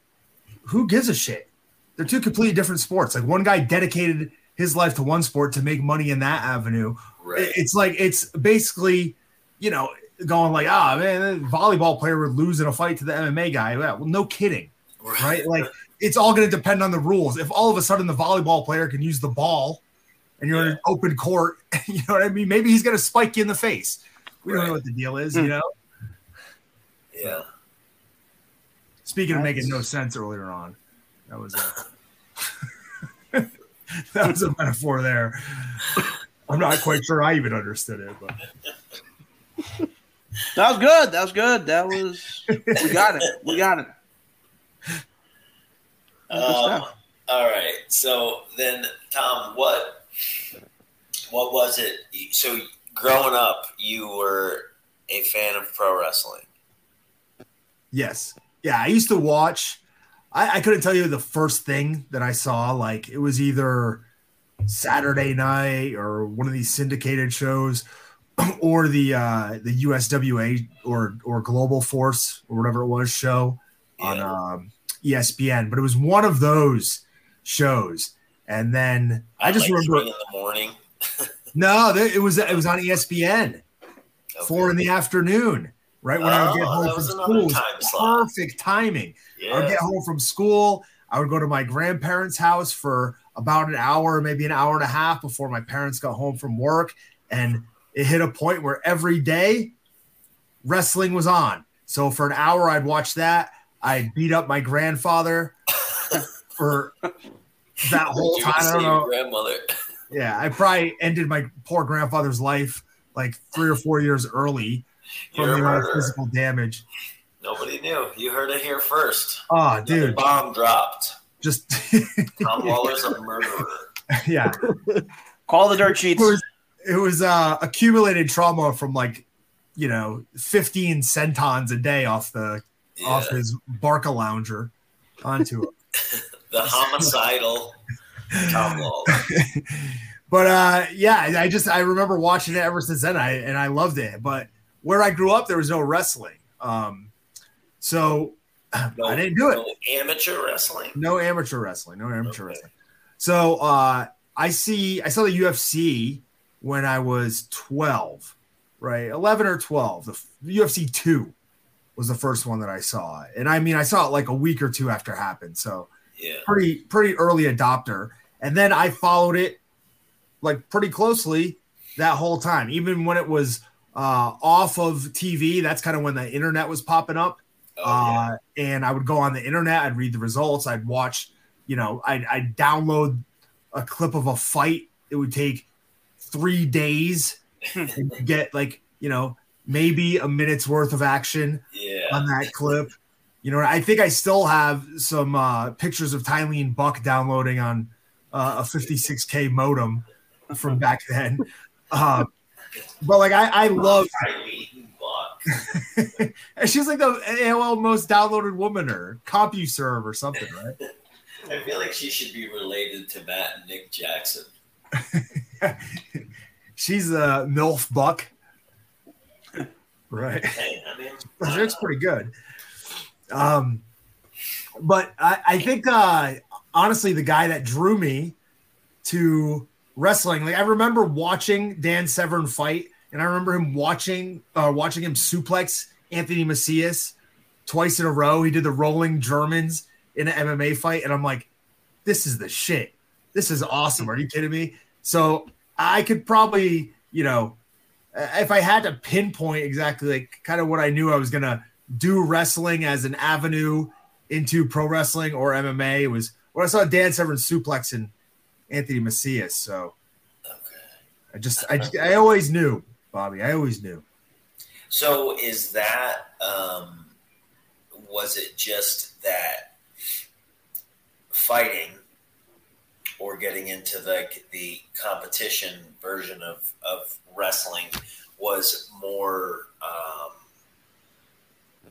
who gives a shit? They're two completely different sports. Like one guy dedicated his life to one sport to make money in that avenue. Right. It's like it's basically, you know, going like, ah, man, the volleyball player would lose in a fight to the MMA guy. Well, no kidding, right? Like it's all going to depend on the rules. If all of a sudden the volleyball player can use the ball, and you're in an open court, (laughs) you know what I mean? Maybe he's going to spike you in the face. We don't know what the deal is, you know. yeah. Speaking of making no sense earlier on, that was a (laughs) (laughs) that was a metaphor there. I'm not quite sure I even understood it, but That was good. That was good. That was we got it. We got it. Um, all right. So then, Tom, what what was it? So growing up, you were a fan of pro wrestling. yes, yeah. I used to watch. I, I couldn't tell you the first thing that I saw. Like it was either Saturday night or one of these syndicated shows, (clears throat) or the uh, the USWA or or Global Force or whatever it was show on um, ESPN. But it was one of those shows, and then I just remember in the morning. (laughs) no, it was it was on ESPN Okay. four in the afternoon, right when I would get Oh, home from school. It was time perfect timing. I would get home from school. I would go to my grandparents' house for about an hour, maybe an hour and a half before my parents got home from work. And it hit a point where every day wrestling was on. So for an hour, I'd watch that. I'd beat up my grandfather (laughs) for that (laughs) whole time. I see don't know. grandmother. Yeah, I probably ended my poor grandfather's life like three or four years early from a the amount of physical damage. Nobody knew. You heard it here first. Ah, oh, The dude, bomb dropped. just Tom (laughs) Lawlor's a murderer. yeah. Call the dirt sheets. It was uh, accumulated trauma from like you know 15 sentons a day off the Yeah. off his Barca lounger onto it. (laughs) The homicidal Tom (laughs) but uh yeah, I I just I remember watching it ever since then. I and I loved it. But where I grew up, there was no wrestling. Um, so No, I didn't do it. no amateur wrestling. No amateur wrestling. No amateur Okay. wrestling. So uh, I see. I saw the UFC when I was twelve, right? Eleven or twelve. The UFC two was the first one that I saw, and I mean I saw it like a week or two after it happened. So Yeah. pretty pretty early adopter. And then I followed it like pretty closely that whole time, even when it was uh, off of TV. That's kind of when the internet was popping up Oh, yeah. uh, and I would go on the internet. I'd read the results. I'd watch, you know, I'd, I'd download a clip of a fight. It would take three days (laughs) and get like, you know, maybe a minute's worth of action yeah. on that clip. You know, I think I still have some uh, pictures of Tylene Buck downloading on uh, a 56k modem from (laughs) back then. Uh, but like, I, I love (laughs) and she's like the AOL most downloaded woman or CompuServe or something, right? I feel like she should be related to Matt and Nick Jackson. (laughs) She's a MILF Buck. Right. Hey, I mean, (laughs) It's pretty good. Um, but I, I think uh, honestly, the guy that drew me to wrestling, like I remember watching Dan Severn fight, and I remember him watching uh, watching him suplex Anthony Macias twice in a row. He did the rolling Germans in an MMA fight, and I'm like, this is the shit. This is awesome. Are you kidding me? So I could probably, you know, if I had to pinpoint exactly like kind of what I knew I was gonna do wrestling as an avenue into pro wrestling or MMA, it was when I saw Dan Severn suplex and Anthony Macias. So I just I, I always knew, Bobby. I always knew. So is that um, was it just that fighting or getting into the the competition version of of wrestling was more um,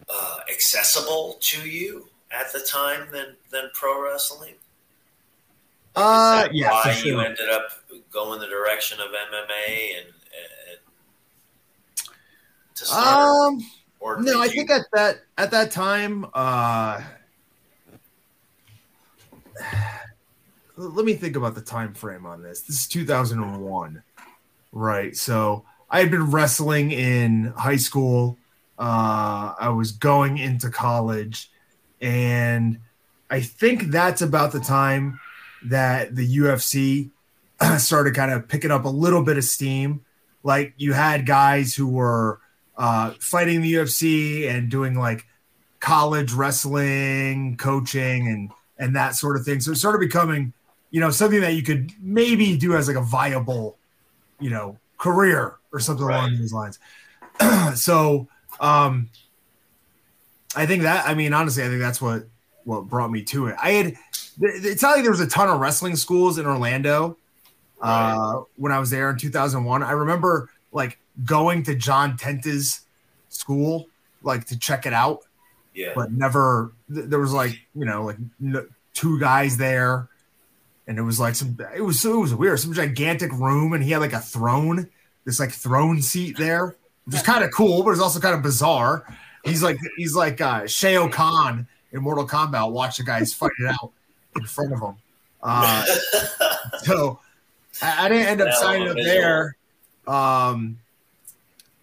uh, accessible to you at the time than than pro wrestling? Uh, yeah, why for you ended up going the direction of MMA and, and to start? Um, or no, I you- think at that at that time, uh, let me think about the time frame on this. This is 2001, right? So I had been wrestling in high school. Uh, I was going into college, and I think that's about the time that the UFC (clears throat) started kind of picking up a little bit of steam. Like you had guys who were uh, fighting the UFC and doing like college wrestling, coaching, and and that sort of thing. So it started becoming, you know, something that you could maybe do as like a viable, you know, career or something along those lines. (clears throat) so um I think that I mean honestly, I think that's what what brought me to it. I had it's not like there was a ton of wrestling schools in Orlando uh when I was there in 2001. I remember like going to John Tenta's school like to check it out yeah. but never th- there was like you know like two guys there and it was like some it was so it was weird. Some gigantic room and he had like a throne this like throne seat there which is kind of cool but it's also kind of bizarre. He's like he's like uh Shao Kahn in Mortal Kombat. Watch the guys fight it out in front of him. Uh (laughs) so I, I didn't end up signing up there. Um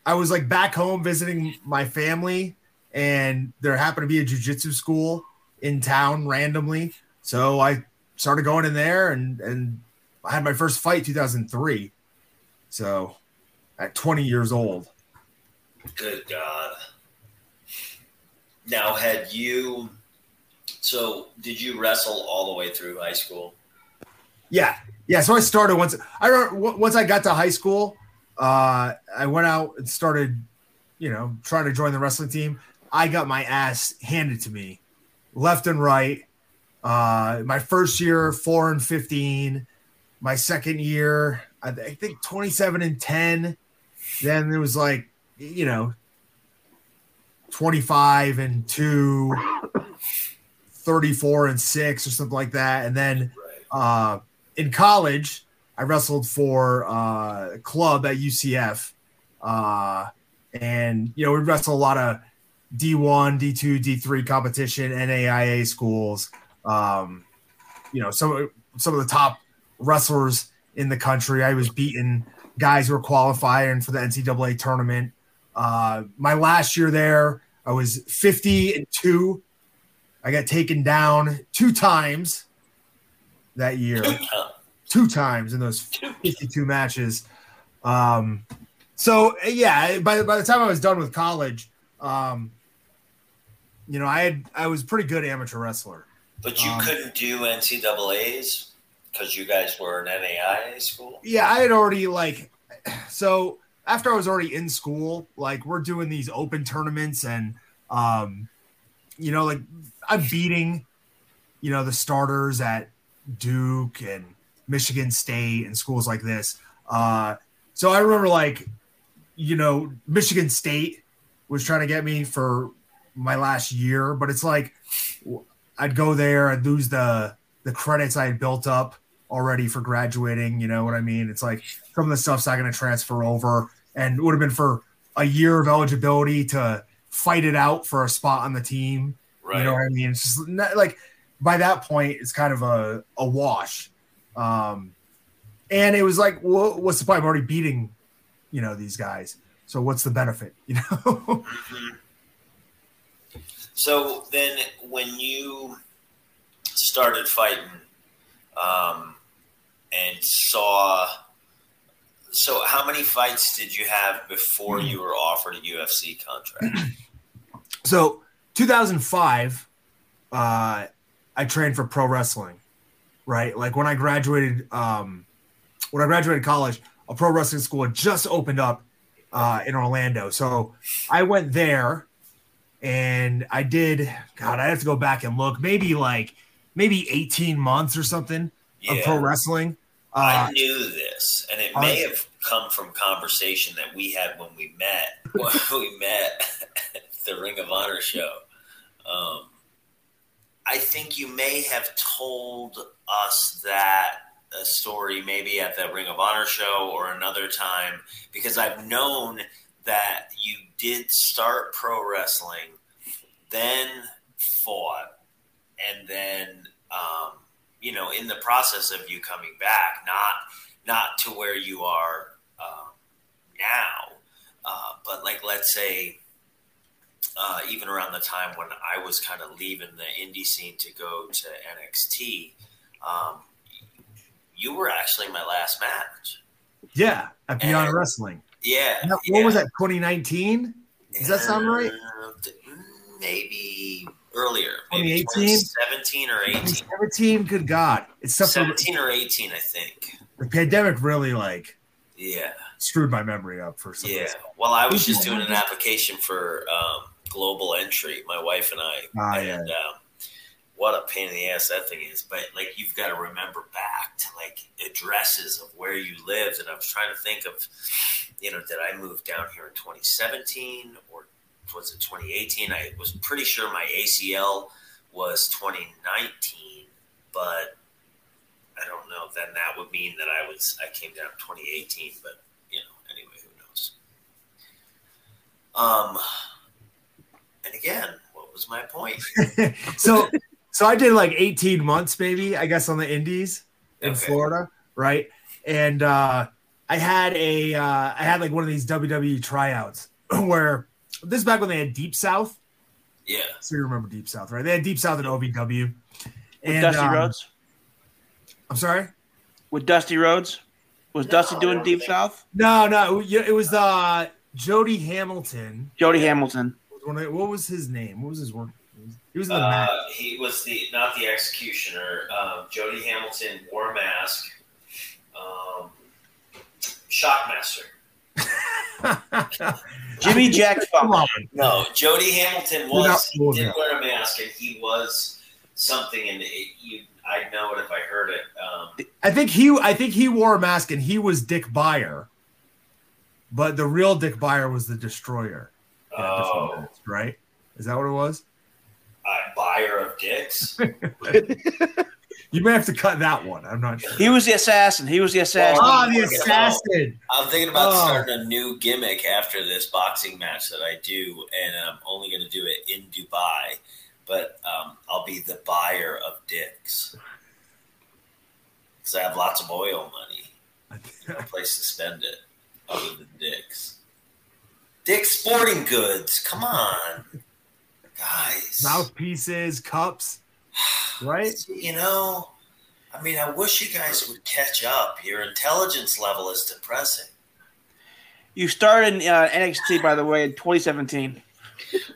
I was like back home visiting my family and there happened to be a jujitsu school in town randomly. So I started going in there and and I had my first fight 2003. So at 20 years old. Good God. Now, had you? So, did you wrestle all the way through high school? Yeah. Yeah, so I started once I remember once I got to high school, uh I went out and started, you know, trying to join the wrestling team. I got my ass handed to me left and right. Uh my first year 4 and 15, my second year I, th- I think 27 and 10. Then there was like, you know, 25 and 2, 34 and 6 or something like that. And then uh, in college, I wrestled for uh, a club at UCF, uh, and you know we wrestle a lot of D1, D2, D3 competition, NAIA schools. Um, you know some some of the top wrestlers in the country. I was beating guys who were qualifying for the NCAA tournament. Uh, my last year there, I was 50 and two. I got taken down two times that year two times in those 52 matches. Um, so yeah, by, by the time I was done with college, um, you know, I had I was a pretty good amateur wrestler. But you Um, couldn't do NCAA's because you guys were an NAIA school. Yeah, I had already like (clears throat) so after I was already in school, like we're doing these open tournaments and um, you know, like I'm beating, you know, the starters at Duke and Michigan State and schools like this. Uh, so I remember like, you know, Michigan State was trying to get me for my last year, but it's like I'd go there, I'd lose the the credits I had built up already for graduating. You know what I mean? It's like some of the stuff's not going to transfer over, and it would have been for a year of eligibility to fight it out for a spot on the team. Right. You know what I mean? It's just not, like by that point, it's kind of a, a wash. Um, and it was like, well, what's the point? I'm already beating, you know, these guys. So what's the benefit? You know? (laughs) So then, when you started fighting, um, and saw, so how many fights did you have before you were offered a UFC contract? (clears throat) so 2005, uh, I trained for pro wrestling, right? Like when I graduated, um, when I graduated college, a pro wrestling school had just opened up uh, in Orlando. So I went there and I did, God, I have to go back and look, maybe like maybe 18 months or something of pro Yeah, wrestling. I Uh, knew this, and it uh, may have come from conversation that we had when we met. (laughs) When we met the Ring of Honor show. Um, I think you may have told us that a story maybe at the Ring of Honor show or another time because I've known that you did start pro wrestling, then fought, and then um, you know in the process of you coming back, not not to where you are um, now, uh, but like let's say uh, even around the time when I was kind of leaving the indie scene to go to NXT, um, you were actually my last match. yeah, at Beyond And- Wrestling. Yeah. Now, yeah. What was that, 2019? Does that sound right? Uh, maybe earlier. Maybe 2018? 17 or 18. 17, good God. It's tough to, 17 or 18, I think. the pandemic really like Yeah. screwed my memory up for some Yeah. reason. Well, I was just doing an application for um, global entry, my wife and I. Ah, yeah. and um, what a pain in the ass that thing is. But like, you've got to remember back to like addresses of where you lived. And I was trying to think of, you know, did I move down here in 2017 or was it 2018? I was pretty sure my ACL was 2019, but I don't know. Then that would mean that I was I came down in 2018. But you know, anyway, who knows? Um, and again, what was my point? (laughs) so so I did like 18 months maybe, I guess on the indies in Okay. Florida, right? And uh I had a uh I had like one of these WWE tryouts (clears throat) where this is back when they had Deep South. Yeah, So you remember Deep South, right? They had Deep South at OVW. With And Dusty um, Rhodes? I'm sorry? With Dusty Rhodes? Was No, Dusty doing Deep think- South? No, no, it was uh Jody Hamilton. Jody Hamilton. What was his name? What was his work? He was in the uh, match. he was the not the executioner. Um, Jody Hamilton wore a mask. Um, Shockmaster. (laughs) Jimmy Jack Come Funk. on. No, Jody Hamilton Without was he did bullshit. wear a mask, and he was something. And it, you, I'd know it if I heard it. Um, I think he I think he wore a mask and he was Dick Beyer. But the real Dick Beyer was the destroyer. Yeah, oh, mask, right? Is that what it was? A buyer of dicks. (laughs) You may have to cut that one. I'm not sure. He was the assassin. He was the assassin. Well, Ah, the Working assassin. I'm thinking about Oh. starting a new gimmick after this boxing match that I do, and I'm only going to do it in Dubai. But um, I'll be the buyer of dicks because I have lots of oil money, no place to spend it other than dicks. Dick Sporting Goods, come on, guys. Mouthpieces, cups, (sighs) right? You know, I mean, I wish you guys would catch up. Your intelligence level is depressing. You started in uh, NXT, by the way, in 2017.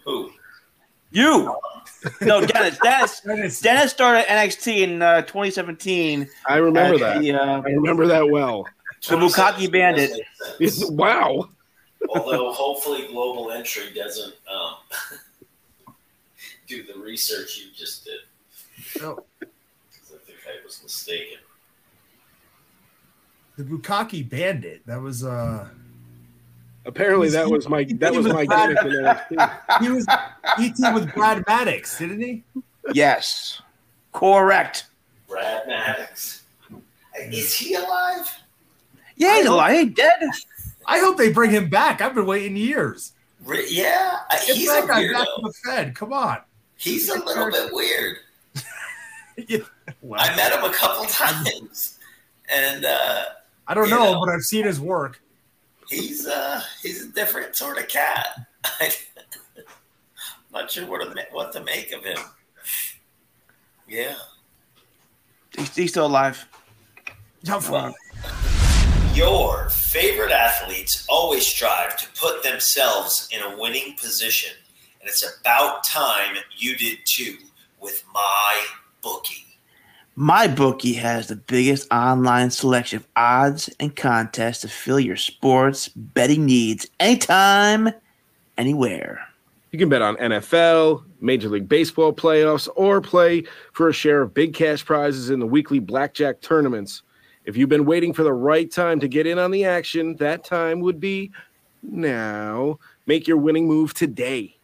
Who? You. No, Dennis. (laughs) Dennis. Dennis. Dennis started NXT in uh, 2017. I remember that. The, uh, I remember that well. The Bukkake Bandit. wow. Although (laughs) hopefully global entry doesn't um, (laughs) do the research you just did. No. 'Cause I think I was mistaken. The Bukkake Bandit. That was uh Apparently that was my that was my gimmick in NXT. he was he teamed with Brad Maddox, didn't he? Yes. Correct. Brad Maddox. Is he alive? Yeah, he's alive. He ain't dead. I hope they bring him back. I've been waiting years. Yeah, I- Get he's a that guy back to weirdo. the Fed. Come on. He's a little bit weird. (laughs) Yeah, well, I met him a couple (laughs) times, and uh, I don't know, know. but I've seen his work. he's uh, he's a different sort of cat. I'm (laughs) not sure what to, ma- what to make of him. Yeah. He's, he's still alive. Jump for Your favorite athletes always strive to put themselves in a winning position, and it's about time you did too with my bookie. MyBookie has the biggest online selection of odds and contests to fill your sports betting needs anytime, anywhere. You can bet on NFL, Major League Baseball playoffs, or play for a share of big cash prizes in the weekly blackjack tournaments. If you've been waiting for the right time to get in on the action, that time would be now. Make your winning move today.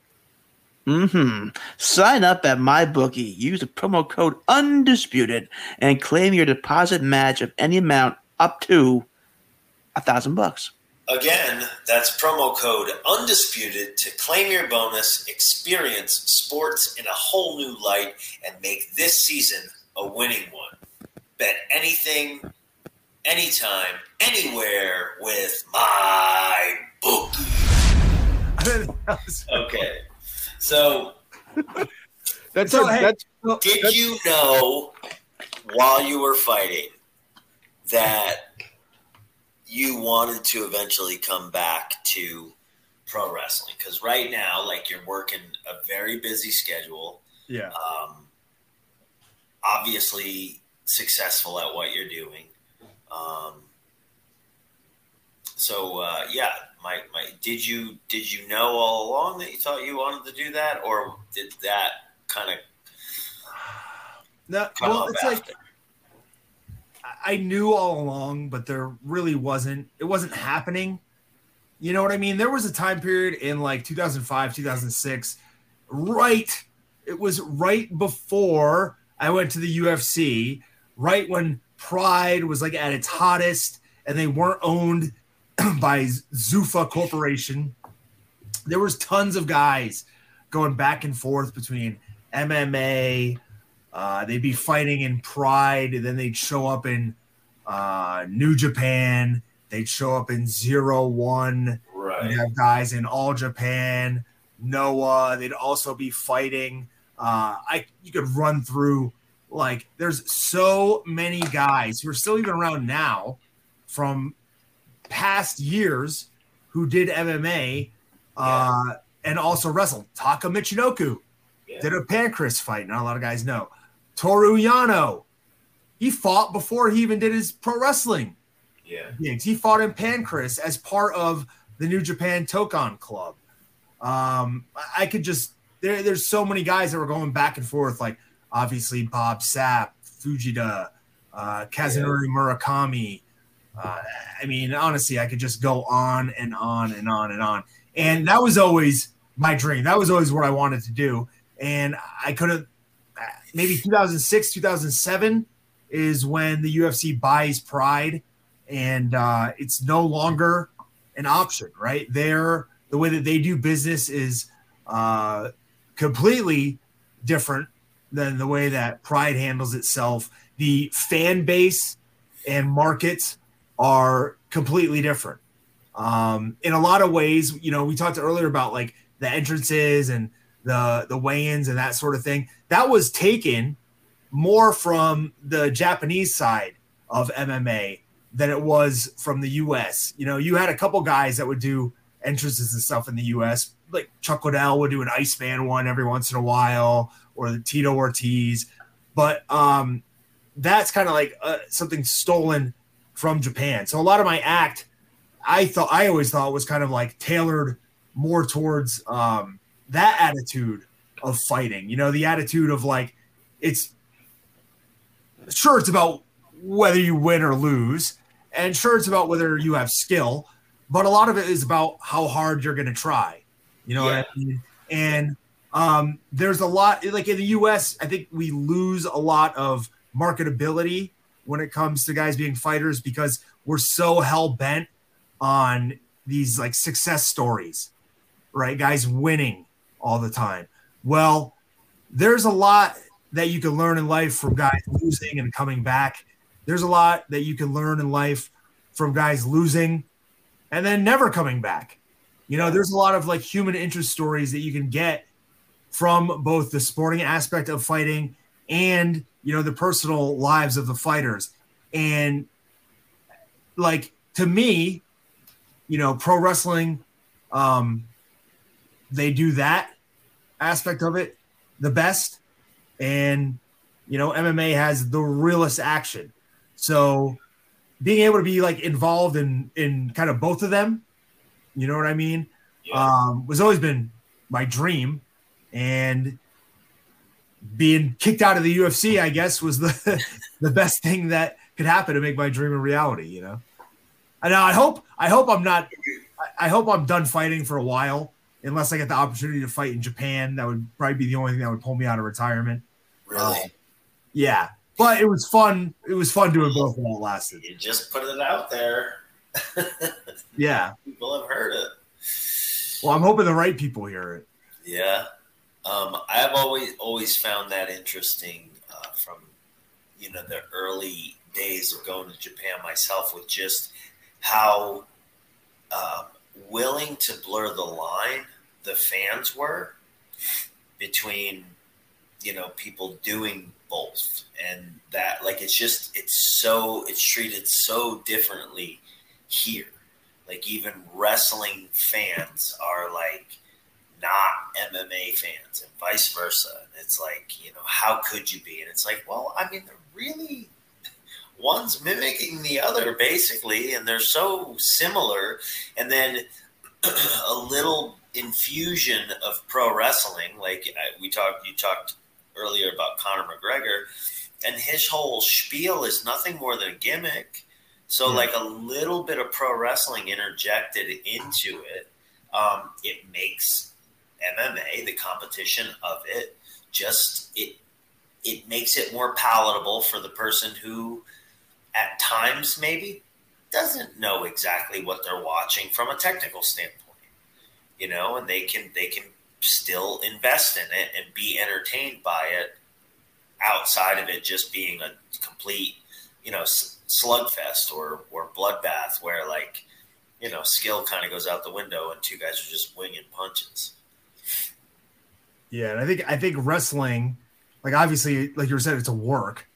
Hmm Sign up at MyBookie. Use the promo code Undisputed and claim your deposit match of any amount up to a thousand bucks. Again, that's promo code undisputed to claim your bonus, experience sports in a whole new light, and make this season a winning one. Bet anything, anytime, anywhere with my bookie. (laughs) Okay. So, That's So, a, hey, that's did you know while you were fighting that you wanted to eventually come back to pro wrestling? Because right now, like you're working a very busy schedule, Yeah. um, obviously successful at what you're doing. Um, so uh, yeah, my, my did you did you know all along that you thought you wanted to do that, or did that kind of No, well, it's after? like I- I knew all along, but there really wasn't. It wasn't happening. You know what I mean? There was a time period in like 2005, 2006, right? It was right before I went to the UFC, right when Pride was like at its hottest, and they weren't owned (clears throat) by Zuffa Corporation. There was tons of guys going back and forth between MMA, uh, they'd be fighting in Pride, and then they'd show up in uh, New Japan. They'd show up in Zero One. right? You'd have guys in All Japan, Noah. They'd also be fighting. Uh, I you could run through like there's so many guys who are still even around now from past years who did MMA uh, and also wrestled. Taka Michinoku Yeah. did a Pancrase fight. Not a lot of guys know. Toru Yano, he fought before he even did his pro wrestling Yeah, gigs. He fought in Pancrase as part of the New Japan Tokon Club. Um, I- could just there. There's so many guys that were going back and forth. Like obviously Bob Sapp, Fujita, uh, Kazunori Murakami. Uh, I mean, honestly, I could just go on and on and on and on. And that was always my dream. That was always what I wanted to do. And I could have maybe 2006, 2007 is when the UFC buys Pride, and uh, it's no longer an option, right? They're the way that they do business is uh, completely different than the way that Pride handles itself. The fan base and markets are completely different. Um, in a lot of ways, you know, we talked earlier about like the entrances and the the weigh-ins and that sort of thing. That was taken more from the Japanese side of MMA than it was from the US. You know, you had a couple guys that would do entrances and stuff in the US, like Chuck Liddell would do an Iceman one every once in a while, or the Tito Ortiz. But um, that's kind of like uh, something stolen from Japan. So a lot of my act, I thought I always thought was kind of like tailored more towards um, that attitude of fighting. You know, the attitude of like it's sure it's about whether you win or lose, and sure it's about whether you have skill, but a lot of it is about how hard you're going to try. You know Yeah. what I mean? And um, there's a lot like in the U.S. I think we lose a lot of marketability when it comes to guys being fighters because we're so hell bent on these like success stories, right? Guys winning all the time. Well, there's a lot that you can learn in life from guys losing and coming back. There's a lot that you can learn in life from guys losing and then never coming back. You know, there's a lot of like human interest stories that you can get from both the sporting aspect of fighting and, you know, the personal lives of the fighters. And like to me, you know, pro wrestling, um, they do that aspect of it the best. And, you know, MMA has the realest action. So being able to be like involved in in kind of both of them, you know what I mean? Yeah. Um, was always been my dream. And being kicked out of the UFC, I guess, was the (laughs) the best thing that could happen to make my dream a reality, you know. And I hope I hope I'm not I- hope I'm done fighting for a while, unless I get the opportunity to fight in Japan. That would probably be the only thing that would pull me out of retirement. Really? Um, yeah. But it was fun. It was fun doing both while it lasted. You just put it out there. (laughs) Yeah. People have heard it. Well, I'm hoping the right people hear it. Yeah, um, I've always always found that interesting uh, from you know the early days of going to Japan myself, with just how uh, willing to blur the line the fans were between you know people doing both, and that like it's just it's so it's treated so differently here. Like even wrestling fans are like not MMA fans and vice versa. And it's like, you know, how could you be? And it's like, well, I mean, they're really (laughs) one's mimicking the other basically, and they're so similar. And then (clears throat) a little infusion of pro wrestling, like I- we talked, you talked earlier about Conor McGregor, and his whole spiel is nothing more than a gimmick. So, Yeah. like a little bit of pro wrestling interjected into it, um, it makes MMA, the competition of it, just it it makes it more palatable for the person who at times maybe doesn't know exactly what they're watching from a technical standpoint. You know, and they can they can still invest in it and be entertained by it outside of it just being a complete, you know, slugfest or or bloodbath where like you know skill kind of goes out the window and two guys are just winging punches. Yeah, and I think I think wrestling, like obviously, like you said, it's a work,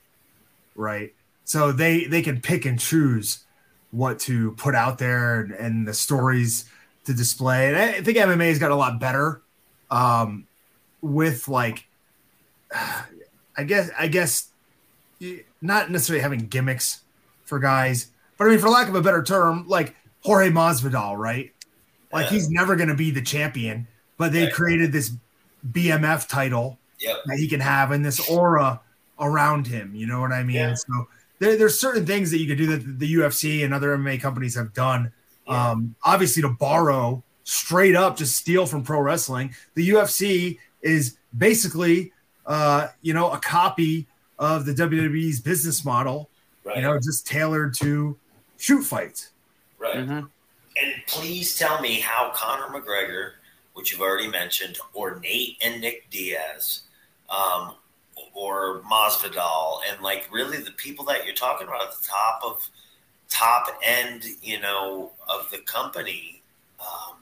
right? So they they can pick and choose what to put out there and, and the stories to display. And I think MMA's got a lot better um, with like, (sighs) I guess I guess not necessarily having gimmicks for guys, but I mean, for lack of a better term, like Jorge Masvidal, right? Like Yeah. he's never going to be the champion, but they Right. created this BMF title Yep. that he can have and this aura around him. You know what I mean? Yeah. So there, there's certain things that you could do that the UFC and other MMA companies have done. Yeah. Um, obviously, to borrow straight up, just steal from pro wrestling. The UFC is basically, uh, you know, a copy of the WWE's business model. Right. You know, just tailored to shoot fights. right. Mhm. And please tell me how Conor McGregor, which you've already mentioned, or Nate and Nick Diaz, um, or Masvidal, and like really the people that you're talking about at the top of top end, you know, of the company. Um,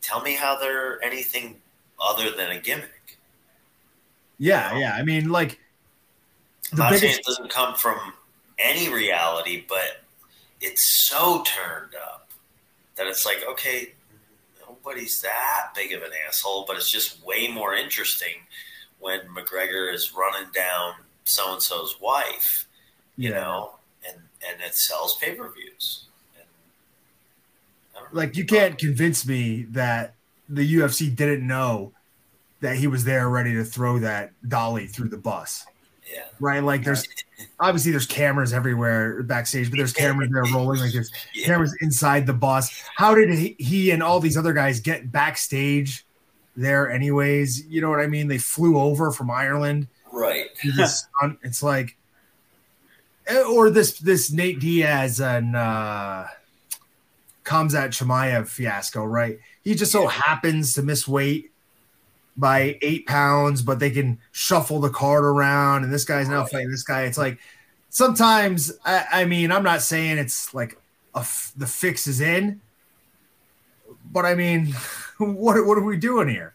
tell me how they're anything other than a gimmick. Yeah, yeah. I mean, like I'm the not saying it doesn't come from any reality, but it's so turned up that it's like, okay, nobody's that big of an asshole, but it's just way more interesting when McGregor is running down so and so's wife, you Yeah. know, and and it sells pay per views. like you can't convince me that the UFC didn't know that he was there ready to throw that dolly through the bus. Yeah. Right? Like there's obviously there's cameras everywhere backstage, but there's cameras there (laughs) rolling like there's Yeah. cameras inside the bus. How did he, he and all these other guys get backstage there anyways? You know what I mean? They flew over from Ireland. Right. (laughs) It's like or this this Nate Diaz and uh Khamzat Chimaev fiasco, right? He just so happens to miss weight by eight pounds, but they can shuffle the card around, and this guy's now fighting this guy. It's like sometimes, I, I mean, I'm not saying it's like f- the fix is in, but I mean, (laughs) what what are we doing here?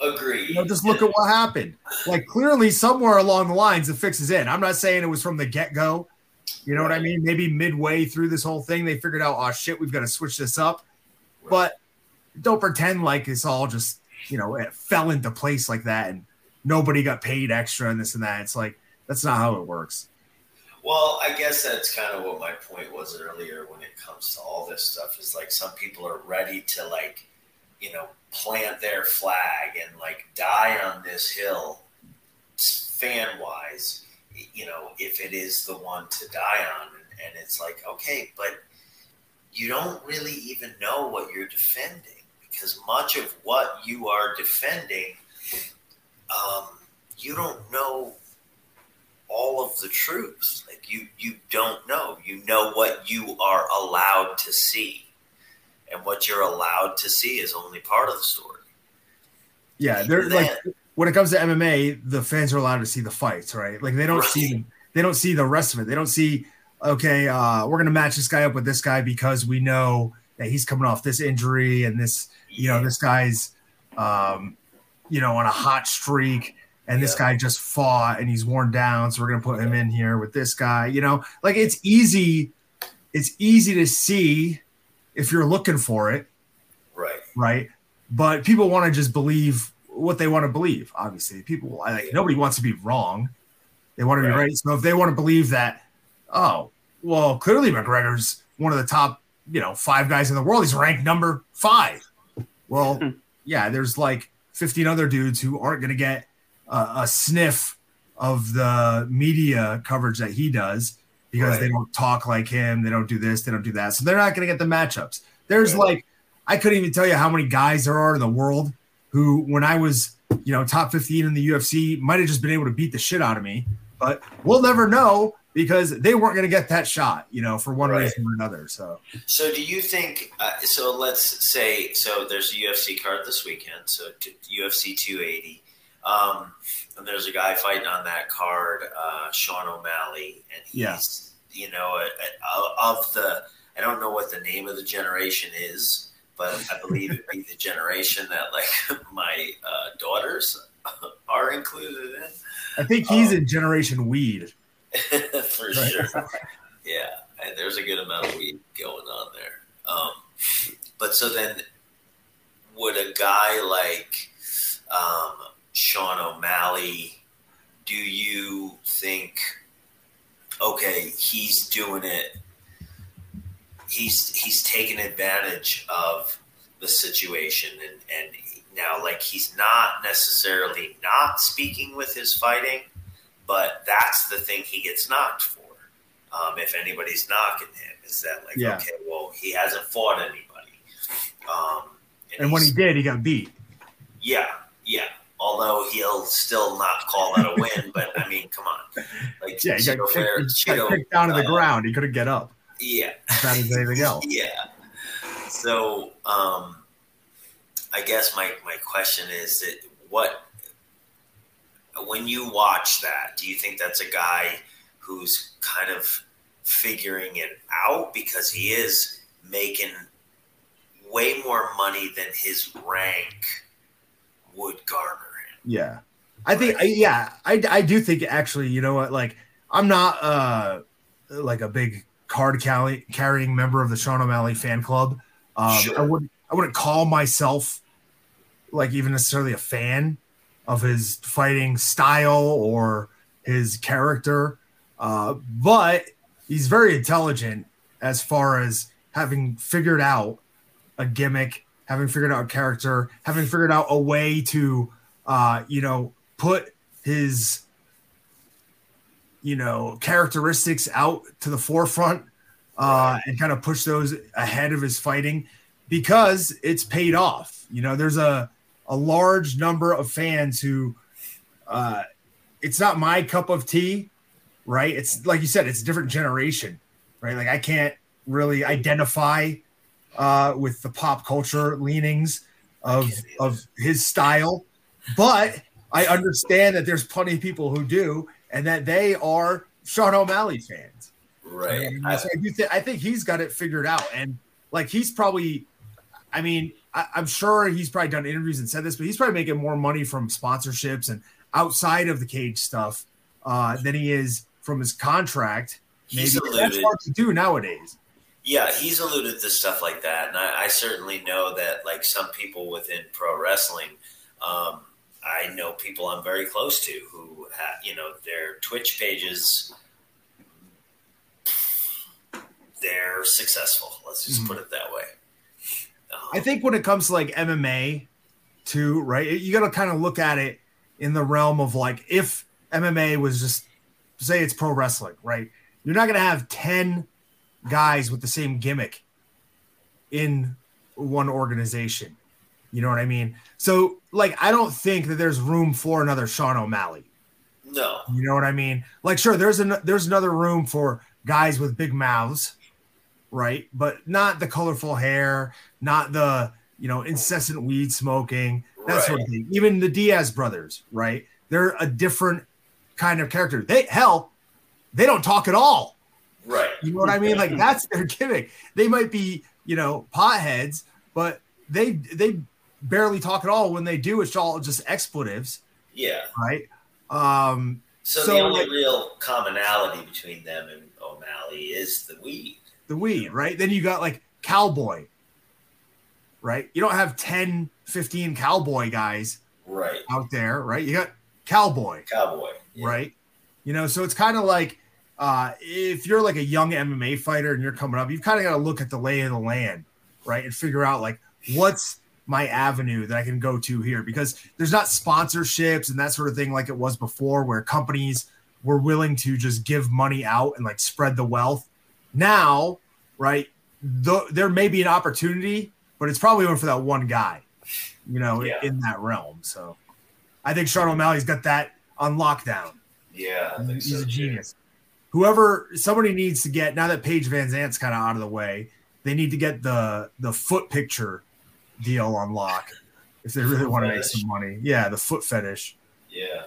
Agree. You know, just look at what happened. Like clearly, somewhere along the lines, the fix is in. I'm not saying it was from the get go. You know what I mean? Maybe midway through this whole thing, they figured out, oh shit, we've got to switch this up. But don't pretend like it's all just you know it fell into place like that and nobody got paid extra and this and that. It's like that's not how it works. Well, I guess that's kind of what my point was earlier when it comes to all this stuff is like some people are ready to like, you know, plant their flag and like die on this hill fan wise, you know, if it is the one to die on. And, and it's like, okay, but you don't really even know what you're defending because much of what you are defending, um, you don't know all of the truth. Like you, you don't know. You know what you are allowed to see, and what you're allowed to see is only part of the story. Yeah, they're Even like when it comes to MMA, the fans are allowed to see the fights, right? Like they don't Right. see they don't see the rest of it. They don't see okay, uh, we're gonna match this guy up with this guy because we know that he's coming off this injury and this, you know, this guy's um, you know, on a hot streak and this guy just fought and he's worn down, so we're gonna put him in here with this guy. You know, like it's easy, it's easy to see if you're looking for it, right. right? But people want to just believe what they want to believe. Obviously, people like nobody wants to be wrong; they want to be Right. right. So if they want to believe that, oh, well, clearly McGregor's one of the top, you know, five guys in the world. He's ranked number five. Well, hmm. yeah, there's like 15 other dudes who aren't going to get a, a sniff of the media coverage that he does because Right. they don't talk like him. They don't do this. They don't do that. So they're not going to get the matchups. There's like, I couldn't even tell you how many guys there are in the world who, when I was, you know, top 15 in the UFC, might have just been able to beat the shit out of me. But we'll never know because they weren't going to get that shot, you know, for one Right. reason or another. So, So, do you think? Uh, so, let's say so. There's a UFC card this weekend. So, t- UFC 280, um, and there's a guy fighting on that card, uh, Sean O'Malley, and he's you know a, a, of the. I don't know what the name of the generation is, but I believe it'd be the generation that like (laughs) my uh, daughters are included in. I think he's Oh. in Generation Weed. (laughs) for sure. (laughs) Yeah, and there's a good amount of weed going on there. Um, but so then, would a guy like um, Sean O'Malley? Do you think? Okay, he's doing it. He's he's taking advantage of the situation, and and now like he's not necessarily not speaking with his fighting but that's the thing he gets knocked for. Um, if anybody's knocking him, is that like Yeah. okay, well, he hasn't fought anybody, um, And when he did, he got beat. yeah, yeah. Although he'll still not call that a (laughs) win, but I mean, come on, like Yeah, he got, kicked, got kicked down to the uh, ground. He couldn't get up. Yeah, bad as anything else. (laughs) yeah. So, um, I guess my my question is that what when you watch that, do you think that's a guy who's kind of figuring it out because he is making way more money than his rank would garner him? Yeah. I think, I, yeah, I, I do think actually, you know what? Like, I'm not uh like a big card carry, carrying member of the Sean O'Malley fan club. Um, Sure. I wouldn't, I wouldn't call myself like even necessarily a fan of his fighting style or his character. Uh, but he's very intelligent as far as having figured out a gimmick, having figured out a character, having figured out a way to, uh, you know, put his, you know, characteristics out to the forefront uh, and kind of push those ahead of his fighting because it's paid off. You know, there's a, a large number of fans who, uh, it's not my cup of tea, right? It's like you said, it's a different generation, right? Like I can't really identify uh, with the pop culture leanings of of his style, but I understand that there's plenty of people who do, and that they are Sean O'Malley fans. Right. I- so I, do thi- I think he's got it figured out, and like he's probably, I mean, I, I'm sure he's probably done interviews and said this, but he's probably making more money from sponsorships and outside of the cage stuff uh, than he is from his contract. Maybe He's that's alluded. hard to do nowadays. Yeah, he's alluded to stuff like that, and I, I certainly know that like some people within pro wrestling, um, I know people I'm very close to who have you know their Twitch pages. They're successful. Let's just Mhm. put it that way. I think when it comes to like MMA, too, right? You got to kind of look at it in the realm of like if MMA was just say it's pro wrestling, right? You're not going to have 10 guys with the same gimmick in one organization. You know what I mean? So, like, I don't think that there's room for another Sean O'Malley. no, You know what I mean? Like, sure, there's an there's another room for guys with big mouths, right? But not the colorful hair, not the you know incessant weed smoking, that sort of thing. Even the Diaz brothers, right? They're a different kind of character. They hell, they don't talk at all. right, You know what I mean? Like (laughs) that's their gimmick. They might be, you know, potheads, but they they barely talk at all. When they do, it's all just expletives, yeah. right? Um, So, So, the only like- real commonality between them and O'Malley is the weed. The weed, right? Then you got like cowboy, right? You don't have 10, 15 cowboy guys Right, out there, right? You got cowboy, cowboy. Yeah. right? You know, so it's kind of like uh, if you're like a young MMA fighter and you're coming up, you've kind of got to look at the lay of the land, right? And figure out like what's my avenue that I can go to here because there's not sponsorships and that sort of thing like it was before where companies were willing to just give money out and like spread the wealth. Now, right, th- there may be an opportunity, but it's probably only for that one guy, you know, Yeah. in that realm. So I think Sean O'Malley's got that on lockdown. Yeah, I think He's so a too. genius. Whoever somebody needs to get now that Paige VanZant's kind of out of the way, they need to get the the foot picture deal on lock if they really Foot want to make some money. Yeah, the foot fetish. Yeah.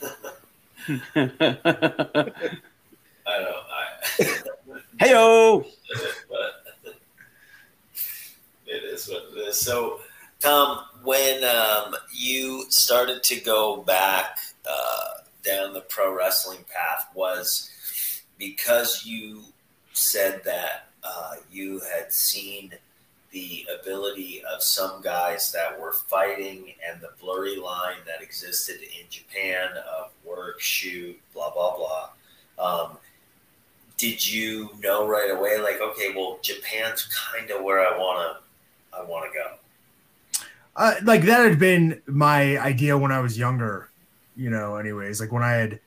(laughs) I don't. Heyo. it is what it is. So, Tom, when um, you started to go back uh, down the pro wrestling path, was because you said that uh, you had seen the ability of some guys that were fighting and the blurry line that existed in Japan of work, shoot, blah blah blah. Um, did you know right away, like, okay, well, Japan's kind of where I wanna, I wanna go. Uh, like that had been my idea when I was younger, you know. Anyways, like when I had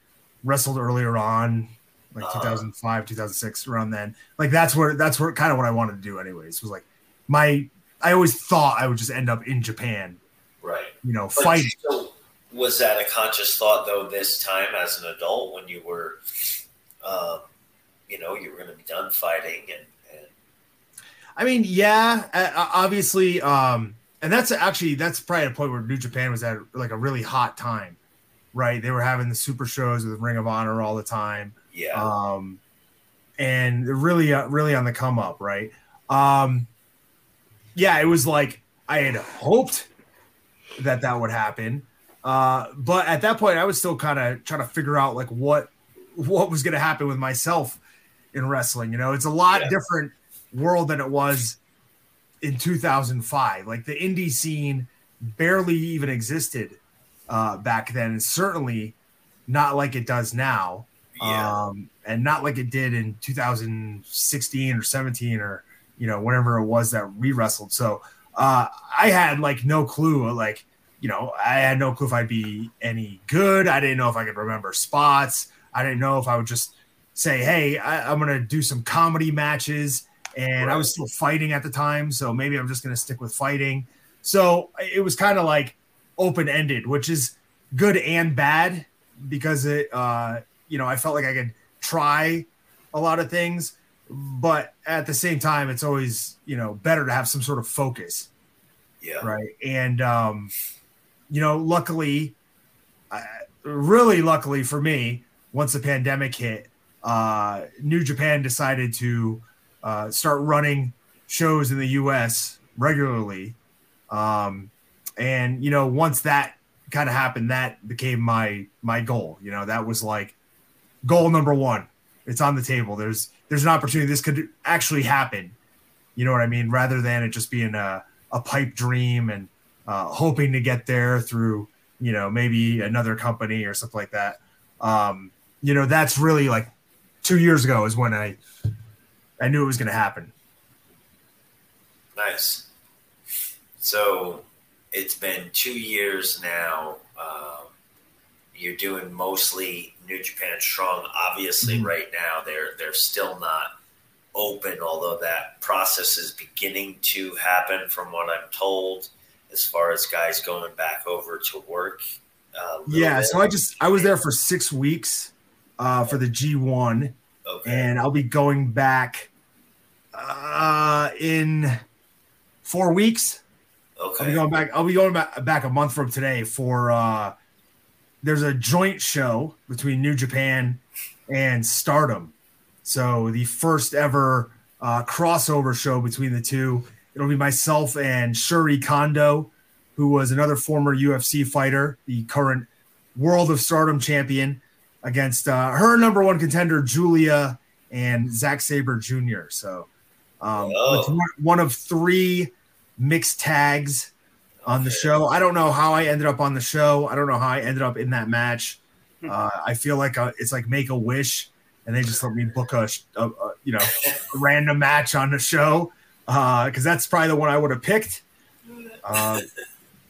wrestled earlier on, like Uh-huh. 2005, 2006, around then. Like that's where that's where kind of what I wanted to do. Anyways, was like my. I always thought I would just end up in Japan, Right. you know, But fighting. So was that a conscious thought though? This time as an adult, when you were, um, you know, you were going to be done fighting, and, and I mean, yeah, obviously, um, and that's actually that's probably a point where New Japan was at like a really hot time, right? They were having the super shows with Ring of Honor all the time, yeah, um, and really, uh, really on the come up, right? Um, yeah, it was like I had hoped that that would happen, uh, but at that point, I was still kind of trying to figure out like what what was going to happen with myself in wrestling. You know, it's a lot Yeah. different world than it was in 2005. Like the indie scene barely even existed uh, back then, and certainly not like it does now yeah, um, and not like it did in 2016 or 17 or you know whenever it was that we wrestled. So uh, I had like no clue. Like you know, I had no clue if I'd be any good. I didn't know if I could remember spots. I didn't know if I would just say, "Hey, I, I'm gonna do some comedy matches." And I was still fighting at the time, so maybe I'm just gonna stick with fighting. So it was kind of like open ended, which is good and bad because it uh, you know, I felt like I could try a lot of things, but at the same time, it's always you know better to have some sort of focus, Yeah. right? And um, you know, luckily, uh, really luckily for me, once the pandemic hit, uh, New Japan decided to uh, start running shows in the U.S. regularly, um, and you know, once that kind of happened, that became my my goal. You know, that was like goal number one. It's on the table. There's there's an opportunity this could actually happen. You know what I mean? Rather than it just being a, a pipe dream and uh, hoping to get there through, you know, maybe another company or something like that. Um, you know, that's really like two years ago is when I I knew it was going to happen. Nice. So it's been two years now. Um, you're doing mostly New Japan Strong. Obviously, Mhm. right now they're they're still not open, although that process is beginning to happen, from what I'm told, as far as guys going back over to work. uh, Yeah, bit. so I just I was there for six weeks uh, for the G1, okay. and I'll be going back uh, in four weeks. I'll be going back. I'll be going back, back a month from today for. Uh, there's a joint show between New Japan and Stardom, so the first ever uh, crossover show between the two. It'll be myself and Shuri Kondo, who was another former UFC fighter, the current World of Stardom champion, against uh, her number one contender Giulia and Zack Sabre Jr. So um, it's one- of three mixed tags on the show. I don't know how I ended up on the show. I don't know how I ended up in that match. Hmm. Uh, I feel like uh it's like make a wish, and they just let me book a, a, a you know (laughs) random match on the show because that's probably the one I would have picked. Uh,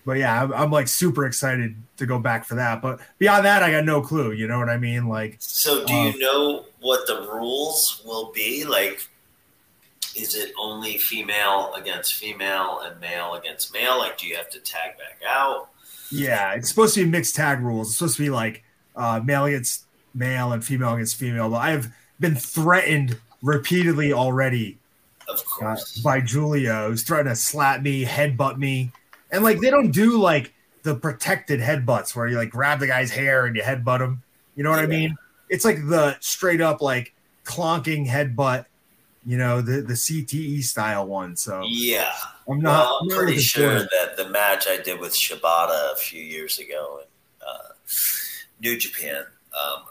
but yeah, I'm, I'm like super excited to go back for that. But beyond that, I got no clue. You know what I mean? Like, So, do Um, you know what the rules will be? Like, is it only female against female and male against male? Like, do you have to tag back out? yeah, it's supposed to be mixed tag rules. It's supposed to be like uh, male against male and female against female. But I've been threatened repeatedly already Of uh, course. by Giulia, who's trying to slap me, headbutt me, and like they don't do like the protected headbutts where you like grab the guy's hair and you headbutt him. You know what I mean? It's like the straight up like clonking headbutt. You know the the CTE style one. So yeah. I'm not. well, I'm not pretty sure that the match I did with Shibata a few years ago in uh, New Japan, um,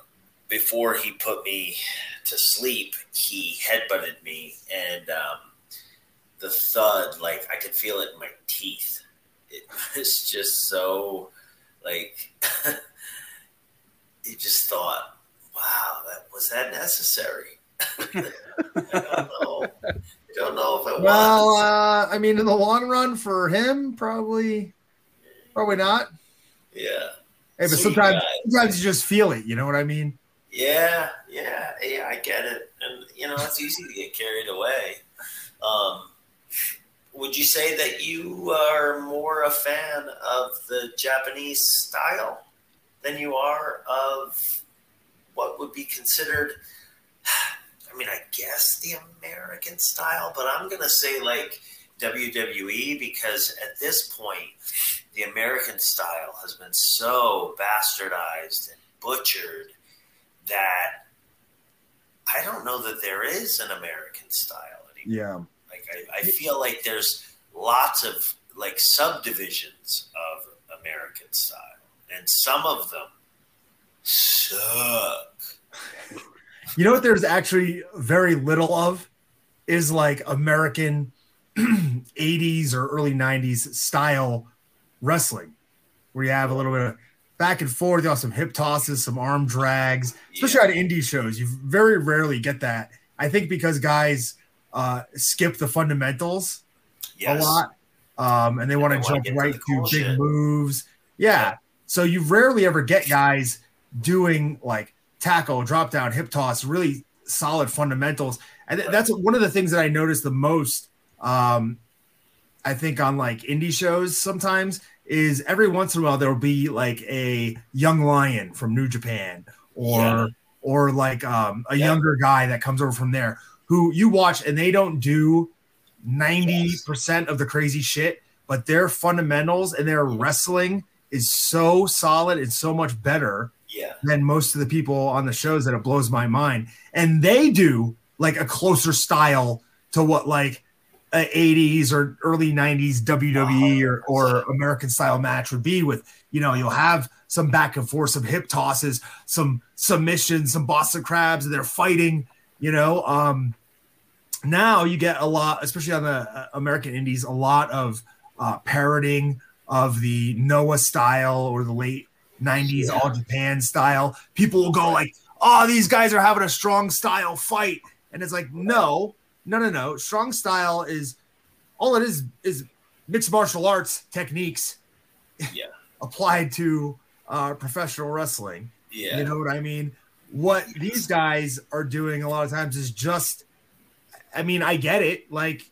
before he put me to sleep, he headbutted me, and um, the thud, like I could feel it in my teeth. (laughs) It was just so, like, (laughs) you just thought, "Wow, that was that necessary." (laughs) I don't know. I don't know if it was. Well, uh, I mean, in the long run, for him, probably, probably not. Yeah. Hey, but Sweet sometimes, guy. sometimes you just feel it. You know what I mean? Yeah, yeah, yeah, I get it. And, you know, it's easy to get carried away. Um, would you say that you are more a fan of the Japanese style than you are of what would be considered, (sighs) I mean, I guess the American style, but I'm to say like WWE because at this point, the American style has been so bastardized and butchered that I don't know that there is an American style anymore. Yeah. Like I, I feel like there's lots of like subdivisions of American style, and some of them suck. You know what? There's actually very little of is like American (clears throat) 80s or early 90s style wrestling, where you have a little bit of back and forth, you have some hip tosses, some arm drags, especially Yeah. on indie shows. You very rarely get that. I think because guys uh, skip the fundamentals Yes. a lot, um, and they want to jump to right to big shit. moves. Yeah. Yeah. So you rarely ever get guys doing like tackle, drop down, hip toss, really solid fundamentals. And th- that's one of the things that I notice the most. Um, I think on like indie shows sometimes is every once in a while there'll be like a young lion from New Japan or Yeah. or like um, a Yeah. younger guy that comes over from there who you watch and they don't do 90% of the crazy shit, but their fundamentals and their wrestling is so solid and so much better Yeah. than most of the people on the shows that it blows my mind. And they do like a closer style to what like a 80s or early 90s WWE uh-huh. or, or American style match would be with, you know, you'll have some back and forth, some hip tosses, some submissions, some Boston crabs, and they're fighting, you know. Um, now you get a lot, especially on the uh, American Indies, a lot of uh, parroting of the Noah style or the late 90s All Japan style. People will go like, oh, these guys are having a strong style fight. And it's like, no, no, no, no. Strong style is all it is is mixed martial arts techniques Yeah. (laughs) applied to uh, professional wrestling. Yeah. You know what I mean? What these guys are doing a lot of times is just, I mean, I get it. Like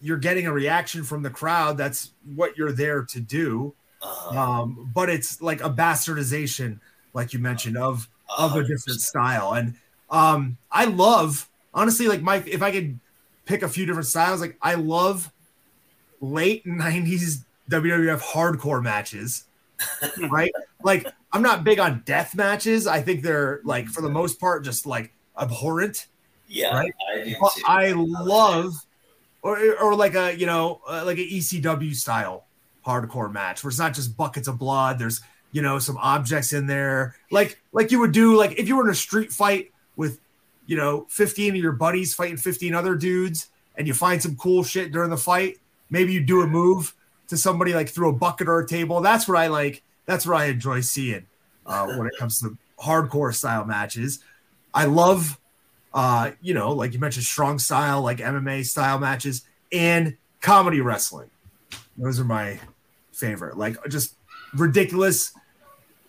you're getting a reaction from the crowd. That's what you're there to do. Uh-huh. Um, but it's like a bastardization, like you mentioned, of of a different style. And um, I love honestly, like Mike, if I could pick a few different styles, like I love late (laughs) '90s WWF hardcore matches. (laughs) right? Like I'm not big on death matches. I think they're like for the most part just like abhorrent. Yeah. Right? I. I love or or like a you know uh, like an ECW style hardcore match where it's not just buckets of blood. There's you know some objects in there like like you would do like if you were in a street fight with you know 15 of your buddies fighting 15 other dudes and you find some cool shit during the fight. Maybe you do a move to somebody like through a bucket or a table. That's what I like. That's what I enjoy seeing uh, when it comes to hardcore style matches. I love, uh, you know, like you mentioned, strong style, like MMA style matches, and comedy wrestling. Those are my favorite. Like just ridiculous.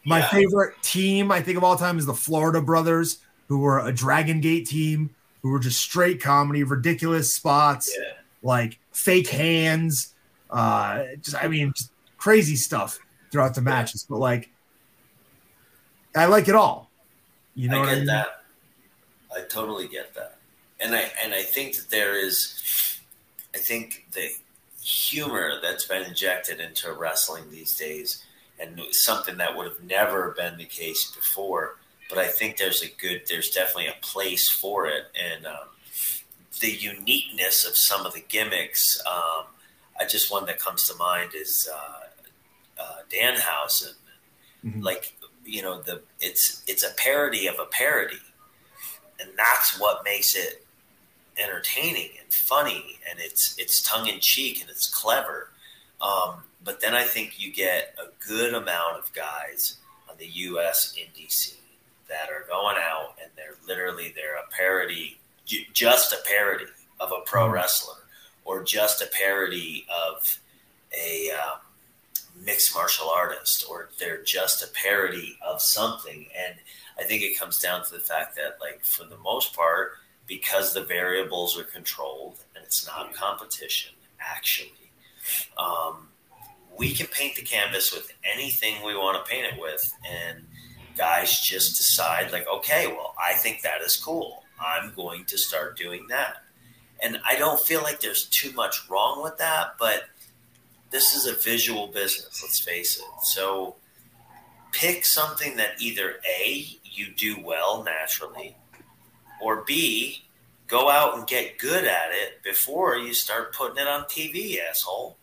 My Yeah. favorite team, I think of all time, is the Florida Brothers, who were a Dragon Gate team, who were just straight comedy, ridiculous spots, Yeah. like fake hands. Uh, just I mean, just crazy stuff throughout the matches. But like, I like it all. You know I what get I mean? that. I totally get that, and I and I think that there is, I think the humor that's been injected into wrestling these days, and something that would have never been the case before. But I think there's a good, there's definitely a place for it, and um, the uniqueness of some of the gimmicks. Um, I just one that comes to mind is uh, uh, Danhausen, Mhm. like you know the it's it's a parody of a parody. And that's what makes it entertaining and funny. And it's it's tongue-in-cheek and it's clever. Um, but then i think you get a good amount of guys on the us indie scene that are going out and they're literally they're a parody ju- just a parody of a pro wrestler or just a parody of a um, mixed martial artist or they're just a parody of something. And i think it comes down to the fact that like for the most part because the variables are controlled and it's not competition actually um, we can paint the canvas with anything we want to paint it with and guys just decide like okay well i think that is cool. I'm going to start doing that. And i don't feel like there's too much wrong with that but this is a visual business, let's face it. So pick something that either A, you do well naturally, or B, go out and get good at it before you start putting it on TV, asshole.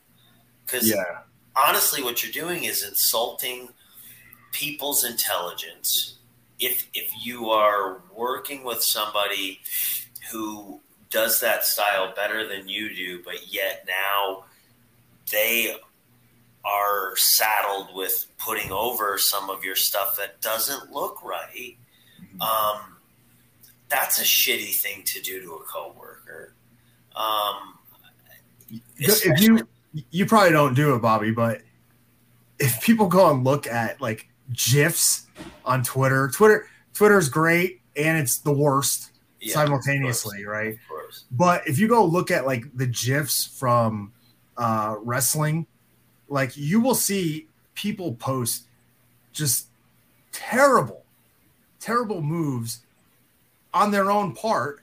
Because Yeah. honestly, what you're doing is insulting people's intelligence. If if you are working with somebody who does that style better than you do, but yet now they are saddled with putting over some of your stuff that doesn't look right. Um, that's a shitty thing to do to a coworker. Um, if you you probably don't do it, Bobby, but if people go and look at like gifs on Twitter, Twitter Twitter's great and it's the worst yeah, simultaneously, right? But if you go look at like the gifs from uh wrestling, like you will see people post just terrible, terrible moves on their own part.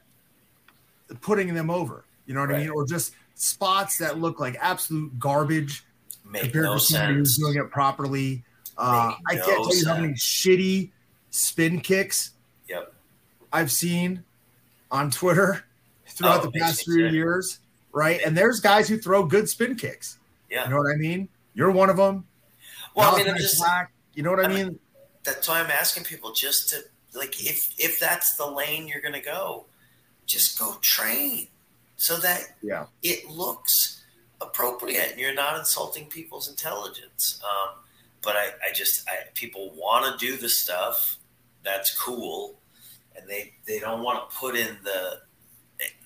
putting them over. You know what I mean? Or just spots that look like absolute garbage Make compared no to somebody who's doing it properly. Uh, I Make can't no tell you how many shitty spin kicks Yep. I've seen on Twitter throughout Oh, the past few years, right? And there's guys who throw good spin kicks. Yeah. You know what I mean? You're one of them. Well, I mean, I'm just Black, you know what I I mean- mean? that's why I'm asking people just to like if if that's the lane you're gonna go, just go train so that Yeah. it looks appropriate and you're not insulting people's intelligence. Um, but I, I just I, people want to do the stuff that's cool, and they they don't want to put in the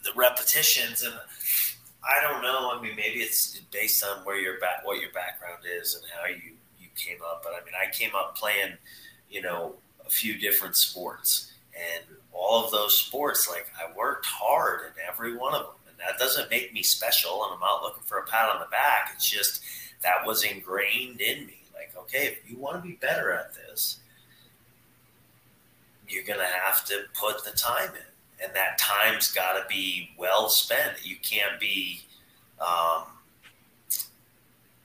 the repetitions and. I don't know. I mean, maybe it's based on where your back, what your background is, and how you you came up. But I mean, I came up playing, you know, a few different sports, and all of those sports, like I worked hard in every one of them, and that doesn't make me special. And I'm not looking for a pat on the back. It's just that was ingrained in me. Like, okay, if you want to be better at this, you're gonna have to put the time in, and that time's got to be well spent. You can't be um,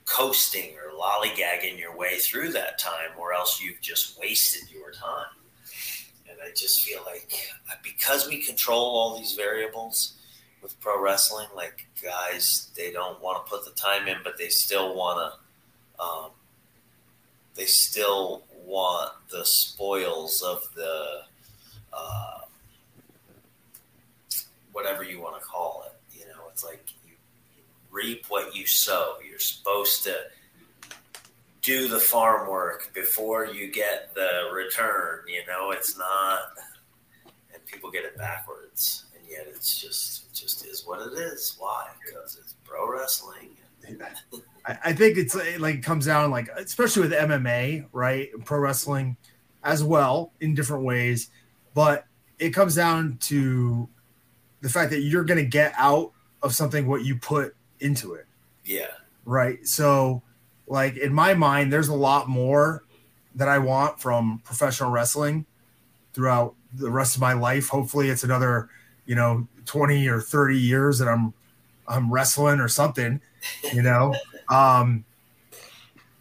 coasting or lollygagging your way through that time, or else you've just wasted your time. And I just feel like because we control all these variables with pro wrestling, like guys, they don't want to put the time in, but they still want to. Um, they still want the spoils of the uh, whatever you want to call it. You know, it's like you, reap what you sow. You're supposed to do the farm work before you get the return. You know, it's not, and people get it backwards, and yet it's just it just is what it is. Why? Because it's pro wrestling. I, think it's uh, like it comes down like especially with MMA, right? Pro wrestling as well in different ways, but it comes down to the fact that you're going to get out of something what you put into it, Yeah, right? So, like in my mind, there's a lot more that I want from professional wrestling throughout the rest of my life. Hopefully, it's another you know 20 or 30 years that I'm I'm wrestling or something, you know. (laughs) Um,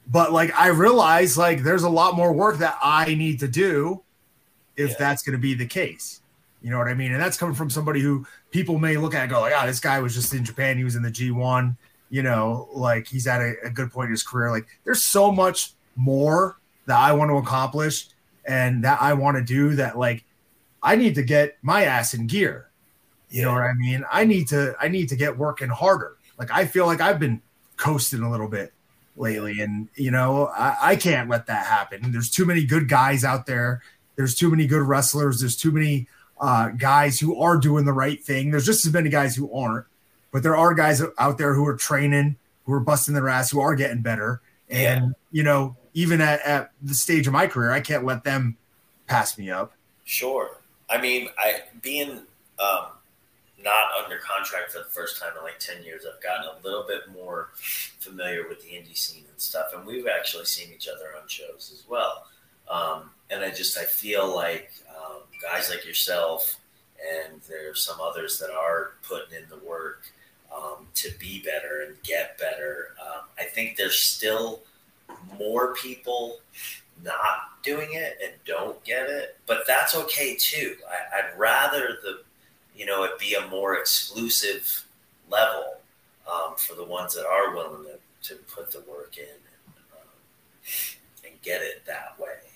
but like I realize like there's a lot more work that I need to do if Yeah. that's going to be the case. You know what I mean? And that's coming from somebody who people may look at and go like, "Ah, this guy was just in Japan. He was in the G1. You know, like he's at a, a good point in his career. Like there's so much more that I want to accomplish and that I want to do. That like I need to get my ass in gear. You know what I mean? I need to I need to get working harder. Like I feel like I've been coasting a little bit lately, and you know I, I can't let that happen. There's too many good guys out there. There's too many good wrestlers. There's too many uh, guys who are doing the right thing. There's just as many guys who aren't, but there are guys out there who are training, who are busting their ass, who are getting better. And you know, even at, at the stage of my career, I can't let them pass me up. Sure. I mean, I being um, not under contract for the first time in like ten years, I've gotten a little bit more familiar with the indie scene and stuff, and we've actually seen each other on shows as well. Um, and I just I feel like um, guys like yourself, and there's some others that are putting in the work um, to be better and get better. Um, I think there's still more people not doing it and don't get it, but that's okay too. I, I'd rather the, you know, it be a more exclusive level um, for the ones that are willing to, to put the work in and, um, and get it that way.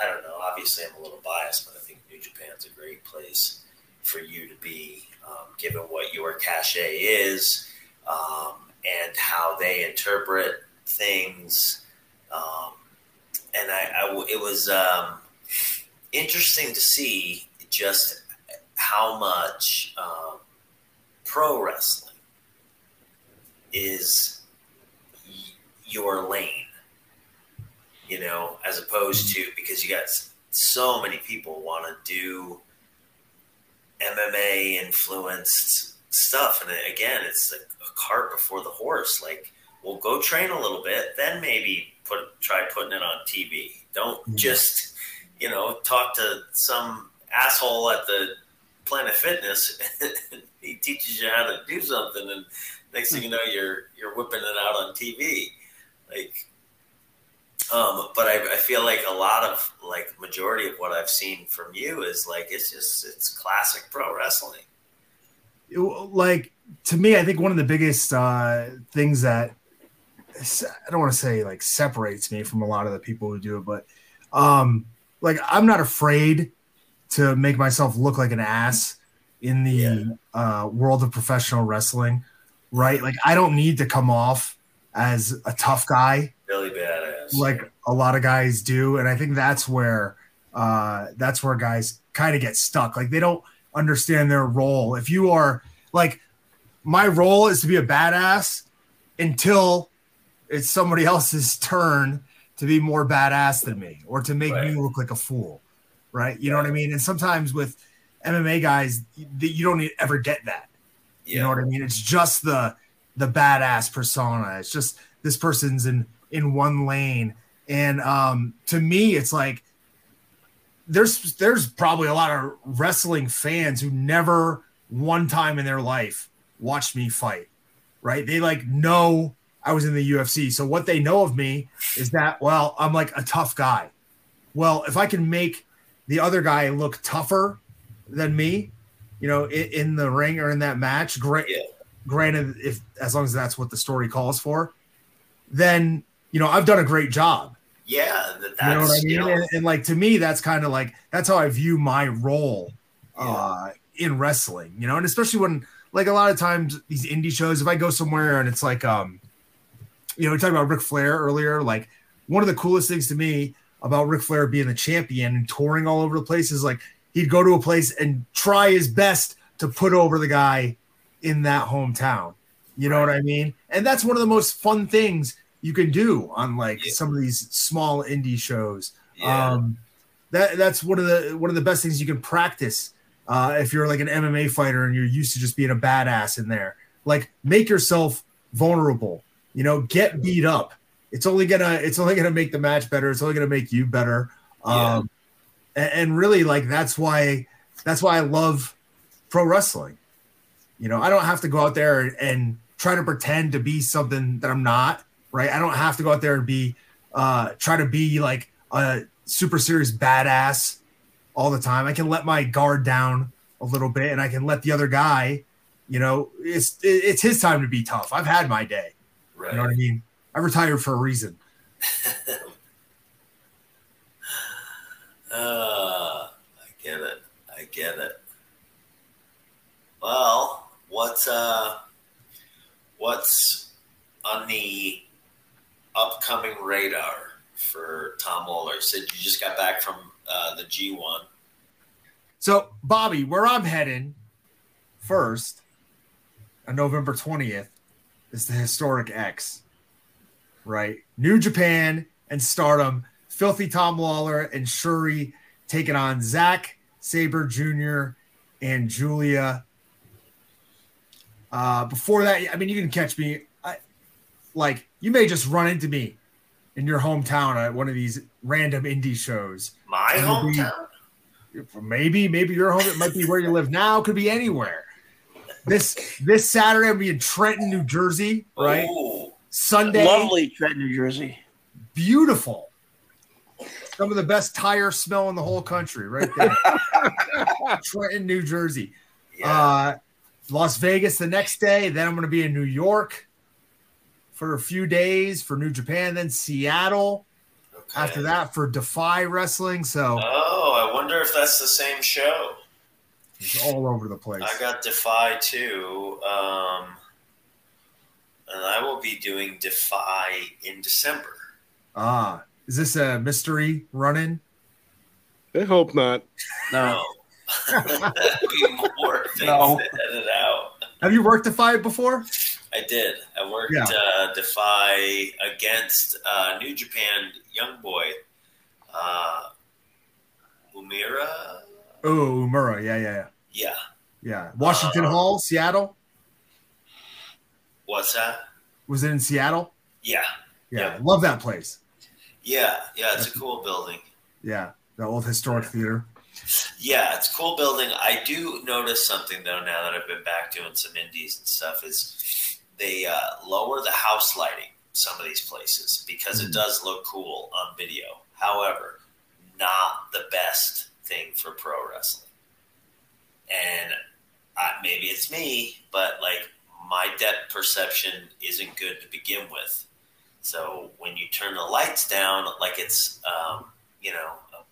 I don't know. Obviously, I'm a little biased, but I think New Japan's a great place for you to be, um, given what your cachet is um, and how they interpret things. Um, and I, I it was um, interesting to see just how much um, pro wrestling is your lane, you know, as opposed to because you got so many people want to do MMA influenced stuff, and again, it's a, a cart before the horse. Like, well, go train a little bit, then maybe put try putting it on TV. Don't mm-hmm. just you know talk to some asshole at the Planet Fitness. (laughs) he teaches you how to do something, and next thing you know, you're you're whipping it out on TV. Like, um, but I, I feel like a lot of like majority of what I've seen from you is like it's just it's classic pro wrestling. It- like to me, I think one of the biggest uh, things that I don't want to say like separates me from a lot of the people who do it, but um, like I'm not afraid to make myself look like an ass in the uh, world of professional wrestling, right? Like I don't need to come off as a tough guy Really like a lot of guys do and i think that's where uh that's where guys kind of get stuck. Like they don't understand their role. If you are like my role is to be a badass until it's somebody else's turn to be more badass than me or to make me look like a fool right? You know what i mean? And sometimes with mma guys you you don't ever get that. Yeah. you know what I mean? It's just the the badass persona. It's just this person's in in one lane. And um to me, it's like there's there's probably a lot of wrestling fans who never one time in their life watched me fight. Right? They like know I was in the UFC. So what they know of me is that well, I'm like a tough guy. Well, if I can make the other guy look tougher than me, you know, in, in the ring or in that match, great. Granted, if as long as that's what the story calls for, then you know I've done a great job. Yeah, that's You know what I mean? you know, and, and like to me, that's kind of like that's how I view my role uh, in wrestling. You know, and especially when like a lot of times these indie shows, if I go somewhere and it's like, um, you know, we talked about Ric Flair earlier. Like one of the coolest things to me about Ric Flair being the champion and touring all over the place is like he'd go to a place and try his best to put over the guy in that hometown. You know what I mean? And that's one of the most fun things you can do on like Yeah. some of these small indie shows. yeah, Um, that that's one of the one of the best things you can practice uh, if you're like an MMA fighter and you're used to just being a badass in there. Like make yourself vulnerable. You know, get beat up. It's only gonna it's only gonna make the match better. It's only gonna make you better. Yeah. Um, and, and really, like that's why that's why I love pro wrestling. You know, I don't have to go out there and, and try to pretend to be something that I'm not. Right? I don't have to go out there and be uh, try to be like a super serious badass all the time. I can let my guard down a little bit, and I can let the other guy. You know, it's it's his time to be tough. I've had my day. right. You know what I mean? I retired for a reason. Uh, (laughs) I get it. I get it. Well, what's uh, what's on the upcoming radar for Tom Lawlor? Said you just got back from uh, the G one. So, Bobby, where I'm heading first on November 20th is the historic X, right? New Japan and Stardom, Filthy Tom Lawlor and Shuri taking on Zack Sabre Jr. and Giulia. Uh, before that, I mean, you can catch me. I, like, you may just run into me in your hometown at one of these random indie shows. My It'll hometown. Maybe, maybe your home. It might be where you live now. Could be anywhere. This this Saturday, I'll be in Trenton, New Jersey. Right. Ooh, Sunday, Lovely Trenton, New Jersey. beautiful. Some of the best tire smell in the whole country, right there. (laughs) Trenton, New Jersey. yeah. Uh, Las Vegas the next day. Then I'm going to be in New York for a few days for New Japan. Then Seattle. okay. After that for Defy Wrestling. So Oh, I wonder if that's the same show. it's all over the place. I got Defy too, um, and I will be doing Defy in December. Ah, is this a mystery run-in? I hope not. No. No. (laughs) Be more things No. to edit out. Have you worked Defy before? I did. I worked Yeah. uh, Defy against uh, New Japan young boy, uh, Uemura. Oh, Uemura. Yeah, yeah, yeah. Yeah. Yeah. Washington Uh, Hall, Seattle. What's that? Was it in Seattle? Yeah. Yeah, Yeah. love that place. Yeah. Yeah. It's a cool building. Yeah, the old historic theater. Yeah, it's a cool building. I do notice something though now that I've been back doing some indies and stuff is they uh, lower the house lighting some of these places because it does look cool on video. However, not the best thing for pro wrestling. And uh, maybe it's me, but like my depth perception isn't good to begin with. So when you turn the lights down, like it's um, you know a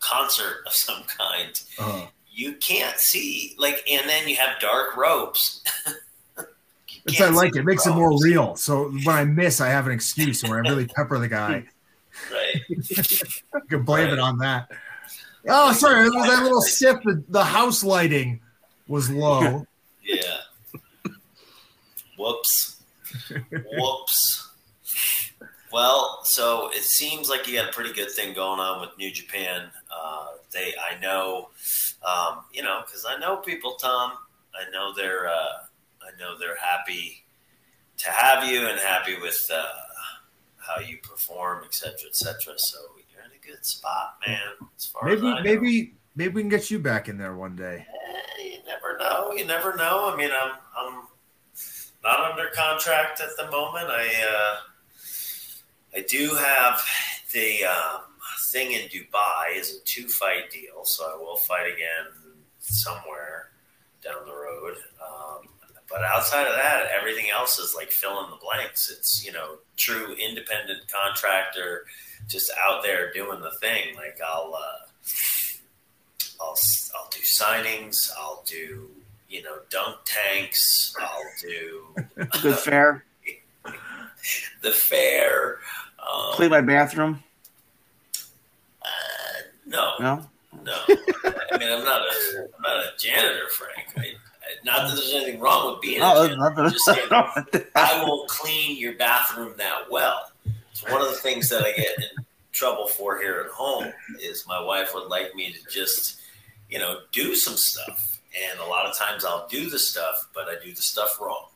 concert of (laughs) some kind, Uh, you can't see like, and then you have dark ropes. (laughs) You I like. see It makes it more real. So when I miss, I have an excuse. When I really pepper the guy, right? I can blame it on that. Oh, sorry. It was that little sip. The, the house lighting was low. Yeah. Whoops. Whoops. Well, so it seems like you got a pretty good thing going on with New Japan. Uh, they, I know, um, you know, because I know people, Tom. I know they're, uh, I know they're happy to have you and happy with uh, how you perform, et cetera, et cetera. So you're in a good spot, man. As far as Maybe, maybe, maybe we can get you back in there one day. Eh, you never know. You never know. I mean, I'm I'm not under contract at the moment. I uh, I do have the um, thing in Dubai is a two fight deal, so I will fight again somewhere down the road. But outside of that, everything else is like fill in the blanks. It's you know true independent contractor, just out there doing the thing. Like I'll. Uh, I'll I'll do signings. I'll do you know dunk tanks. I'll do (laughs) Good fair. (laughs) the fair. Um, Clean my bathroom. uh, no, No. no. I mean, I'm not a I'm not a janitor, Frank. I, not that there's anything wrong with being a No, nothing. I'm just saying I won't clean your bathroom that well. It's one of the things that I get in trouble for here at home is my wife would like me to just, you know, do some stuff. And a lot of times I'll do the stuff, but I do the stuff wrong.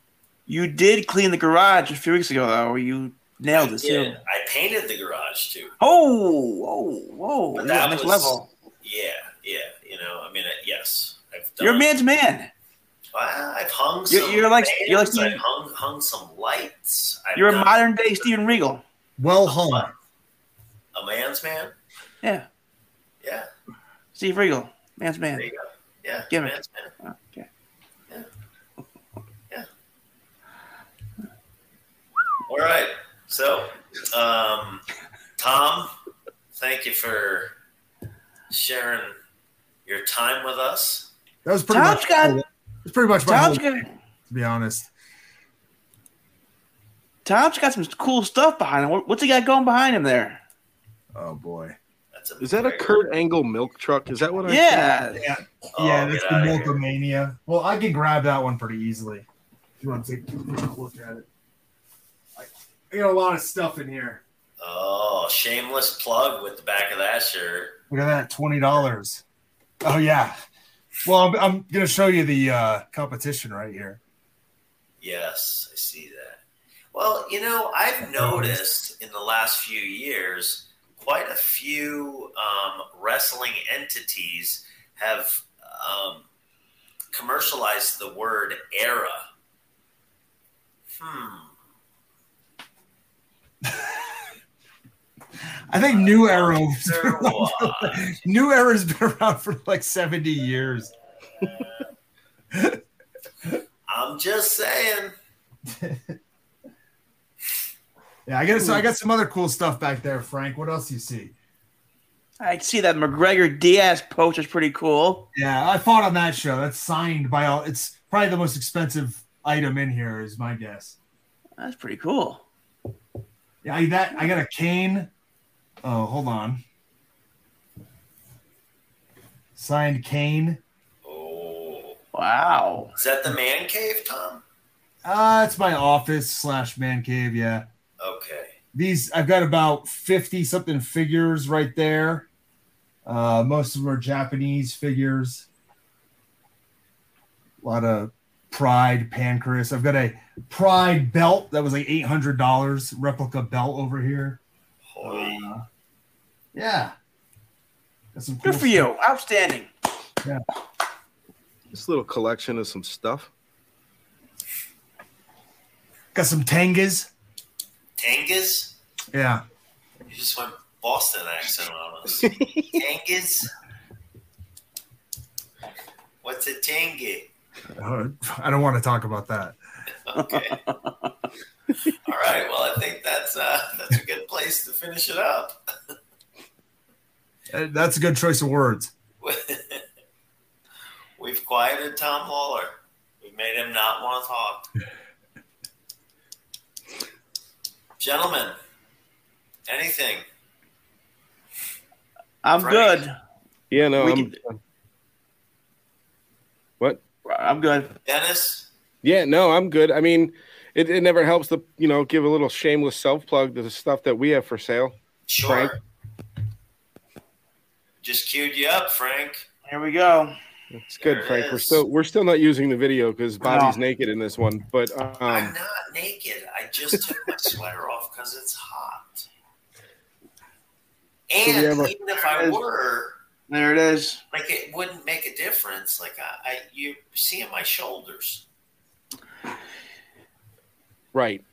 You did clean the garage a few weeks ago, though. You nailed it Yeah, too. I painted the garage too. Oh, whoa, whoa! But that next was- level. Yeah, yeah. You know, I mean, uh, yes, I've done. You're a man's man. Well, I've hung. You're- Some you're like- you're like fans, I've hung hung some lights. I've You're a modern day Steven Regal. Well hung. a man's man. Yeah, Yeah, Steve Regal, man's man. there you go. Yeah, Give it. man. Okay. Yeah. All right. So, um, Tom, thank you for sharing your time with us. That was pretty Tom's much. got- It's pretty much my Tom's whole, got to be honest. Tom's got some cool stuff behind him. What's he got going behind him there? Oh boy. Is that a Kurt Angle milk truck? Is that what I Yeah, Yeah, Oh, yeah, that's the outta. Milkomania. Well, I can grab that one pretty easily. If you want to take a look at it. I, I got a lot of stuff in here. Oh, shameless plug with the back of that shirt. Look at that, twenty dollars. Oh yeah. Well, I'm, I'm gonna show you the uh, competition right here. Yes, I see that. Well, you know, I've noticed in the last few years quite a few um, wrestling entities have um, commercialized the word era. Hmm. (laughs) I think New Era. Wonder why. New Era's been around for like seventy years. I'm just saying. Yeah, I got so I got some other cool stuff back there, Frank. What else do you see? I see that McGregor Diaz poster's pretty cool. Yeah, I fought on that show. That's signed by all. It's probably the most expensive item in here, is my guess. That's pretty cool. Yeah, I, that I got a cane. Oh, hold on. Signed Kane. Oh, Wow. is that the man cave, Tom? Uh, it's my office slash man cave. Yeah, Okay. these I've got about fifty something figures right there. Uh, most of them are Japanese figures. A lot of Pride Pancrase. I've got a Pride belt that was like eight hundred dollars replica belt over here. Holy. Uh, yeah. Got some cool Good for you. Outstanding. Yeah. This little collection of some stuff. Got some tangas. Tangas? Yeah. You just went Boston accent on us. (laughs) Tangas? What's a tanga? Uh, I don't want to talk about that. Okay. (laughs) All right. Well, I think that's uh, that's a good place to finish it up. (laughs) That's a good choice of words. (laughs) We've quieted Tom Lawlor. We've made him not want to talk. (laughs) Gentlemen, anything? I'm Frank. good. Yeah, no, We I'm. can- What? I'm good. Dennis? Yeah, no, I'm good. I mean, it, it never helps to you know give a little shameless self plug to the stuff that we have for sale. Sure. Frank? Just queued you up, Frank. Here we go. It's good, it Frank. We're still we're still not using the video because Bobby's No. naked in this one. But I'm um, not naked. I just took my (laughs) sweater off because it's hot. And have a- even if I were, There it is. like, it wouldn't make a difference. Like, I, I you see my shoulders. right,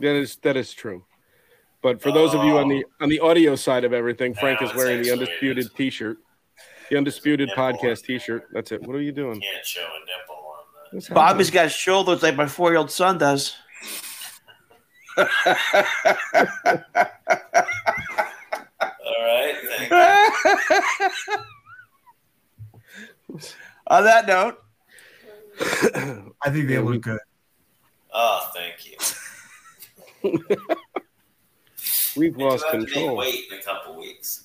that is that is true. But for those of you on the oh. on the audio side of everything, Frank No, is wearing the actually- undisputed T-shirt, the undisputed Nipple. podcast T-shirt. That's it. What are you doing? Can't show a nipple on that. Bobby's got shoulders like my four year old son does. All right. (laughs) On that note, I think they Yeah, we- look good. Oh, thank you. (laughs) We've We lost do have to make control. weight in a couple weeks.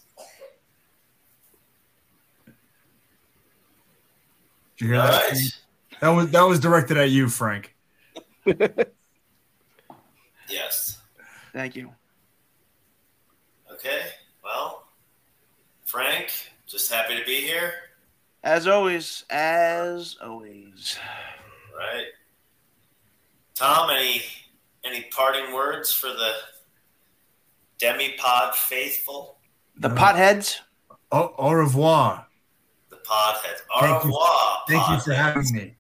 Did you hear All that? right. That was that was directed at you, Frank. (laughs) Yes. thank you. Okay. Well, Frank, just happy to be here. As always, as always. Right. Tom, any any parting words for the Demi Pod faithful? The potheads. Au, au revoir. The podheads. Au Thank you. revoir. Thank you for having me.